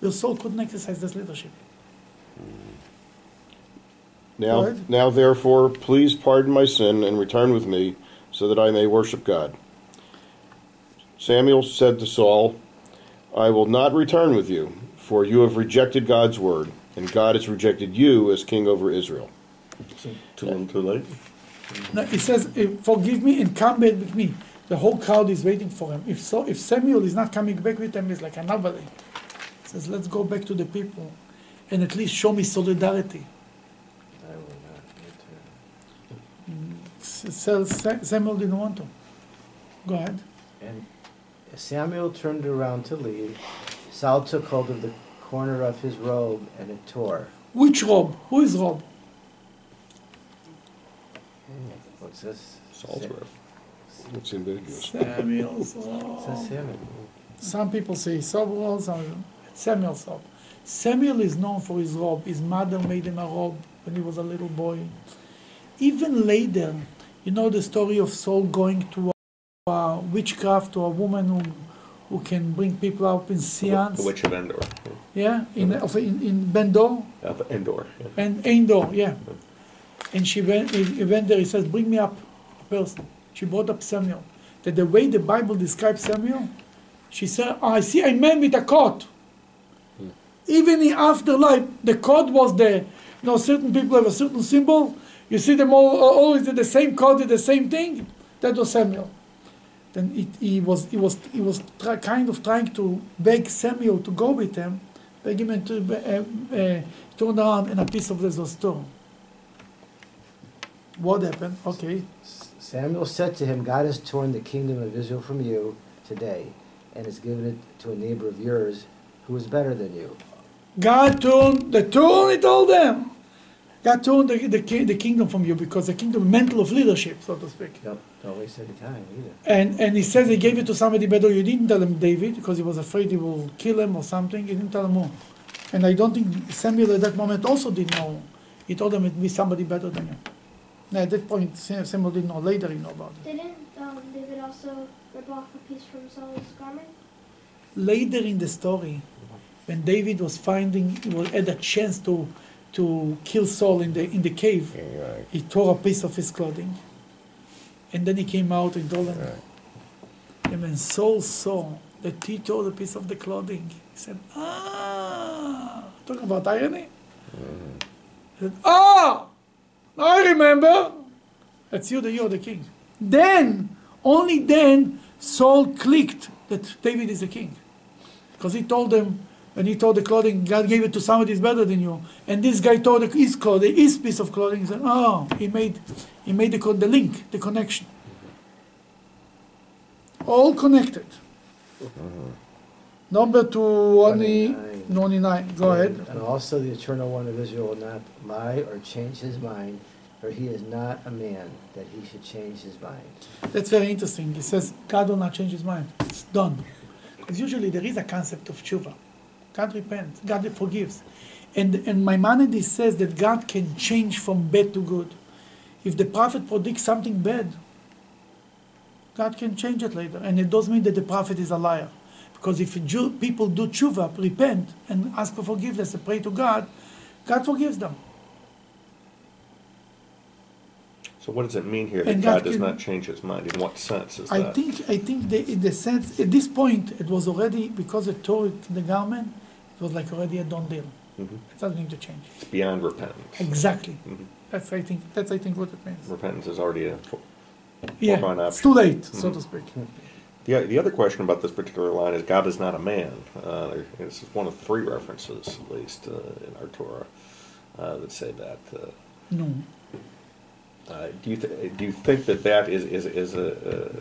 Your Saul couldn't exercise this leadership. Hmm. Now, Go now therefore, please pardon my sin and return with me, so that I may worship God. Samuel said to Saul, I will not return with you, for you have rejected God's word, and God has rejected you as king over Israel. Too little, too late. Now, it says, eh, Forgive me and come back with me. The whole crowd is waiting for him. If so, if Samuel is not coming back with them, it's like a nobody. He says, "Let's go back to the people, and at least show me solidarity." I will not return. S- Sa- Sa- Samuel didn't want to. Go ahead. And Samuel turned around to leave. Saul took hold of the corner of his robe and it tore. Which robe? Who is Rob? What's this? Saul's Sa- robe. It's ambiguous. Samuel's It Rob. says Samuel. Some people say Saul, some Samuel's robe. Samuel is known for his robe. His mother made him a robe when he was a little boy. Even later, you know the story of Saul going to uh, witchcraft to a woman who, who can bring people up in The. Witch of Endor. Yeah, in, of, in, in Bendor Endor. Yeah. and Endor, yeah. And she went, he went there, he says, bring me up a person. She brought up Samuel. That the way the Bible describes Samuel, she said, oh, I see a man with a coat. Hmm. Even in afterlife, the coat was there. You know, certain people have a certain symbol. You see them all always did the same coat, did the same thing. That was Samuel. Then it, he was he was he was try, kind of trying to beg Samuel to go with him, beg him to uh, uh, turn around and a piece of this was torn. What happened? Okay. Samuel said to him, God has torn the kingdom of Israel from you today and has given it to a neighbor of yours who is better than you. God turned the turn it all them. God turned the, the, the kingdom from you because the kingdom mental of leadership, so to speak. Don't, don't waste any time either. And and he says he gave it to somebody better. You didn't tell him David because he was afraid he will kill him or something. He didn't tell him who. And I don't think Samuel at that moment also didn't know. He told him it'd be somebody better than you. Now, at that point, Samuel didn't know. Later, he know about it. Didn't um, David also rip off a piece from Saul's garment? Later in the story, when David was finding, he was, had a chance to to kill Saul in the in the cave, Right. he tore a piece of his clothing, and then he came out and told. Right. And when Saul saw that he tore the piece of the clothing, he said, "Ah, talking about irony." He said, "Ah, I remember. That's you, that you're the king." Then, only then, Saul clicked that David is the king, because he told them. When he tore the clothing, God gave it to somebody who's better than you. And this guy tore the, his clothing, his piece of clothing. He said, "Oh, he made, he made the, the link, the connection." all connected. Number two, only 29. 99. Go ahead. And also the eternal one of Israel will not lie or change his mind, for he is not a man that he should change his mind. That's very interesting. He says God will not change his mind. It's done. Because usually there is a concept of tshuva. God repents. God forgives. And, and Maimonides says that God can change from bad to good. If the prophet predicts something bad, God can change it later. And it doesn't mean that the prophet is a liar. Because if Jew, people do tshuva, repent, and ask for forgiveness and pray to God, God forgives them. So what does it mean here that God, God does can- not change his mind? In what sense is I that? think I think the, in the sense at this point it was already because it tore the garment, it was like already a done deal. Mhm. It's not going to change. It's beyond repentance. Exactly. Mhm. That's I think that's I think what it means. Repentance is already a. fo- Yeah, foregone it's too late, so Mhm. to speak. The, the other question about this particular line is God is not a man. Uh, there- this is one of three references, at least, uh, in our Torah uh, that say that. Uh, No, uh, do you th- do you think that that is is, is a,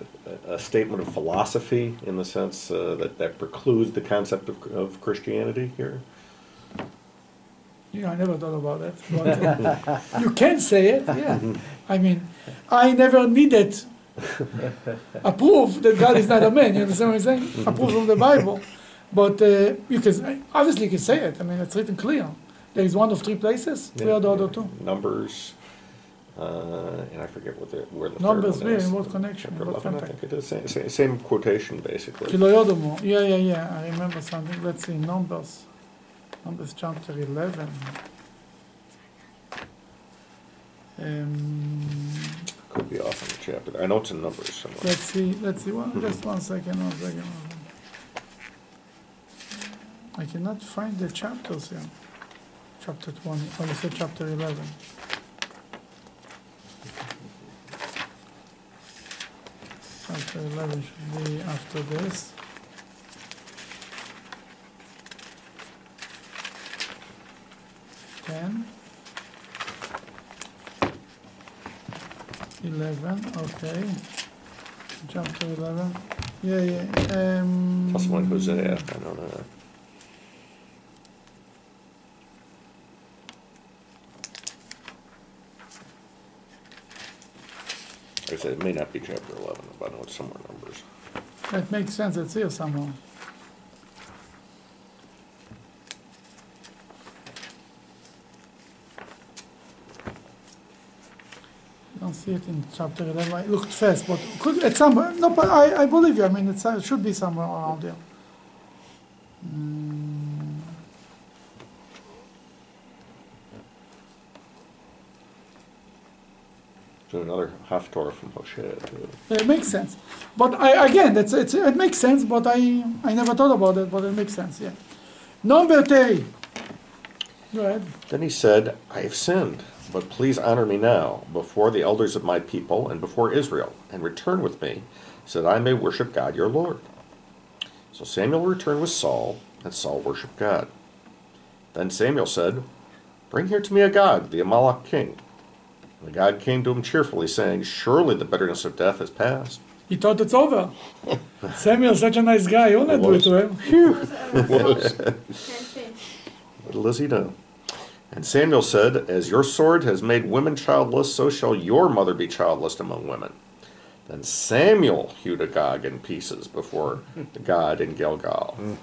a, a statement of philosophy in the sense uh, that that precludes the concept of, of Christianity here? you know I never thought about that. But, [laughs] uh, you can say it, yeah. I mean, I never needed a proof that God is not a man. You understand what I'm saying? A proof from the Bible. But uh, you can obviously you can say it. I mean, it's written clear. There is one of three places. Where are the other two? Numbers, uh, and I forget what the where the Numbers third one is. What connection? Chapter what 11, I think it is. Same, same, same quotation, basically. Yeah, yeah, yeah. I remember something. Let's see. Numbers. Numbers chapter 11. Um, Could be off in the chapter. I know it's in Numbers somewhere. let's see. Let's see. One, just one second. One second. one second. I cannot find the chapters here. Chapter 20. Oh, you said chapter 11. Chapter 11 should be after this. Ten. Eleven, okay. Chapter eleven. Yeah, yeah. Um, Plus one Hosea. I don't know. I said, it may not be chapter 11, but I know it's somewhere numbers. That makes sense, it's here somewhere. I Don't see it in chapter eleven, I looked fast, but could, it's somewhere, no, but I, I believe you, I mean, it's, uh, it should be somewhere around there. Mm. So another Haftorah from Hosea. It makes sense, but I, again, that's, it's, it makes sense, but I, I never thought about it, but it makes sense, yeah. Number three. Go ahead. Then he said, I have sinned, but please honor me now before the elders of my people and before Israel, and return with me, so that I may worship God your Lord. So Samuel returned with Saul, and Saul worshipped God. Then Samuel said, Bring here to me a Agag, the Amalek king. And God came to him cheerfully, saying, Surely the bitterness of death has passed. [laughs] He thought it's over. Samuel's such a nice guy, you wanna do it to him? Little [laughs] does he know. And Samuel said, As your sword has made women childless, so shall your mother be childless among women. Then Samuel hewed Agag in pieces before God in Gilgal. [laughs]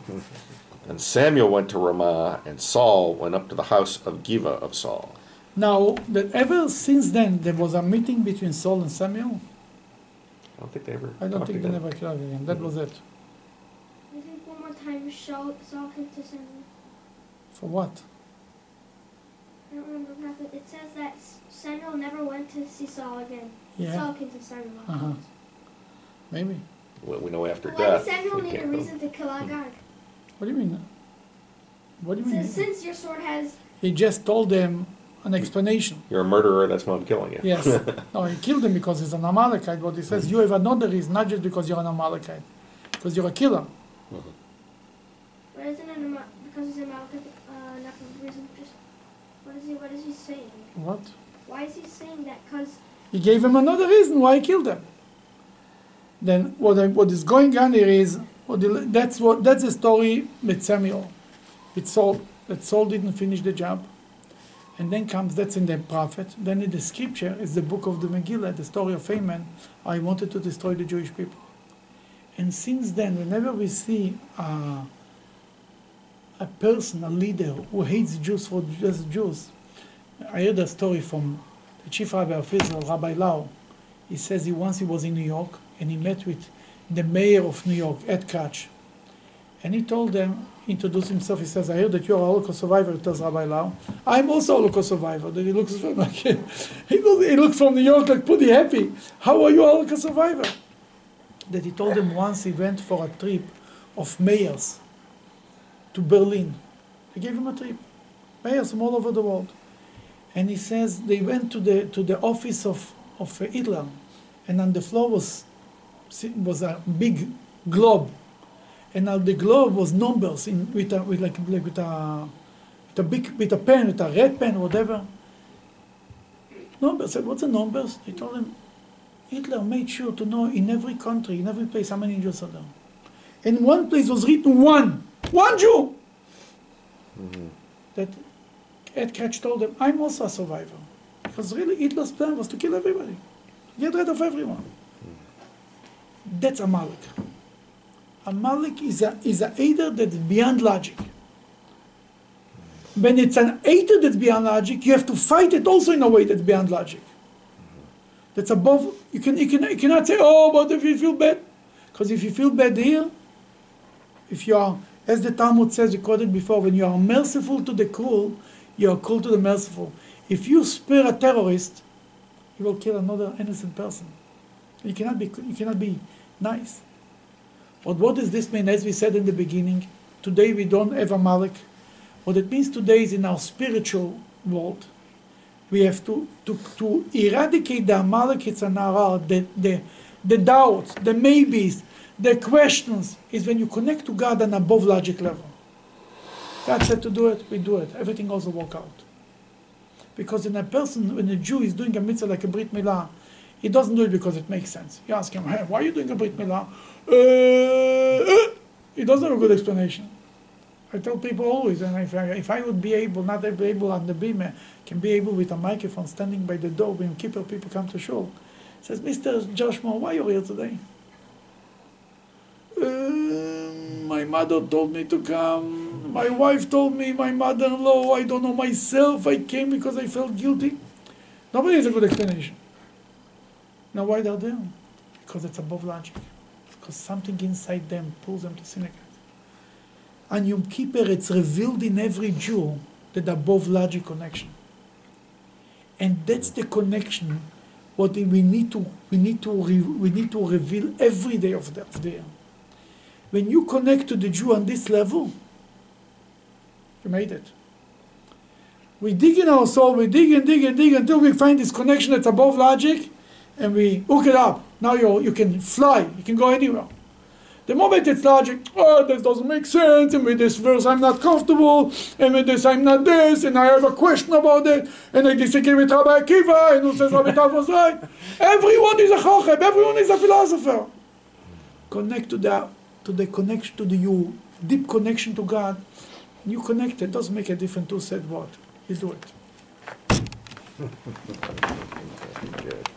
And Samuel went to Ramah, and Saul went up to the house of Giva of Saul. Now, that ever since then, there was a meeting between Saul and Samuel? I don't think they ever. I don't talked think they again. never talked again. That was it. I think one more time Saul, Saul came to Samuel. For what? I don't remember what happened. It says that Samuel never went to see Saul again. Yeah. Saul came to Samuel. Uh-huh. Maybe. Well, we know after Why death. did Samuel he need a reason to kill Agag? What do you mean? What do you mean? Since, since your sword has He just told them an explanation. You're a murderer, that's why I'm killing you. Yes. [laughs] no, he killed him because he's an Amalekite, but he says you have another reason, not just because you're an Amalekite, because you're a killer. But isn't it Ama- because he's Amalekite uh, enough of reason? Just what is he? What is he saying? What? Why is he saying that? Because He gave him another reason why he killed him. Then what, I, what is going on here is what the, that's what that's the story with Samuel. It's Saul, that Saul didn't finish the job, and then comes that's in the prophet. Then in the scripture is the book of the Megillah, the story of Haman. I wanted to destroy the Jewish people, and since then, whenever we see uh, a person, a leader who hates Jews for just Jews, I heard a story from the chief rabbi of Israel, Rabbi Lau. He says he once he was in New York and he met with the mayor of New York, Ed Koch. And he told them, he introduced himself, he says, I heard that you're a Holocaust survivor, tells Rabbi Lau. I'm also a Holocaust survivor. Then he looks from [laughs] like he he from New York like pretty happy. How are you a Holocaust survivor? That he told them once he went for a trip of mayors to Berlin. They gave him a trip. Mayors from all over the world and he says they went to the to the office of of Hitler, and on the floor was was a big globe, and on the globe was numbers in with a with like, like with a with a big with a pen with a red pen whatever. Numbers. I Said what's the numbers? They told him Hitler made sure to know in every country in every place how many Jews are there. In one place was written one one Jew. Mm-hmm. That Ed Koch told them, I'm also a survivor. Because really Hitler's plan was to kill everybody. Get rid of everyone. Mm. That's a Amalek. Amalek is a is a hater that's beyond logic. When it's an hater that's beyond logic, you have to fight it also in a way that's beyond logic. That's above you can you can you cannot say, oh, but if you feel bad. Because if you feel bad here, if you are as the Talmud says, we quoted before, when you are merciful to the cruel, you are cruel to the merciful. If you spare a terrorist, you will kill another innocent person. You cannot be you cannot be nice. But what does this mean? As we said in the beginning, today we don't have Amalek. What it means today is in our spiritual world, we have to, to, to eradicate the Amalek and Nara, the, the, the doubts, the maybes, the questions, is when you connect to God on above logic level. God said to do it, we do it. Everything will work out. Because in a person, when a Jew is doing a mitzvah like a Brit Milah, he doesn't do it because it makes sense. You ask him, hey, why are you doing a Brit Milah? Uh, uh," he doesn't have a good explanation. I tell people always, and if I, if I would be able, not be able on the beam, can be able with a microphone standing by the door when keeper people come to shul, says, Mr. Joshua, why are you here today? "Uh, my mother told me to come. My wife told me, my mother-in-law, I don't know myself. I came because I felt guilty. Nobody has a good explanation. Now why they're there? Because it's above logic. Because something inside them pulls them to again. And Yom Kippur, it's revealed in every Jew that above logic connection. And that's the connection what we need to we need to re, we need to reveal every day of the year. When you connect to the Jew on this level, you made it. We dig in our soul, we dig and dig and dig until we find this connection that's above logic, and we hook it up. Now you you can fly, you can go anywhere. The moment it's logic, oh, this doesn't make sense, and with this verse I'm not comfortable, and with this I'm not this, and I have a question about it, and I disagree with Rabbi Akiva, and who says Rabbi Tal was right. [laughs] Everyone is a chochem, everyone is a philosopher. Connect to the, to the connection, to the you, deep connection to God. You connect, it doesn't make a difference who said what. You do it. [laughs] Good.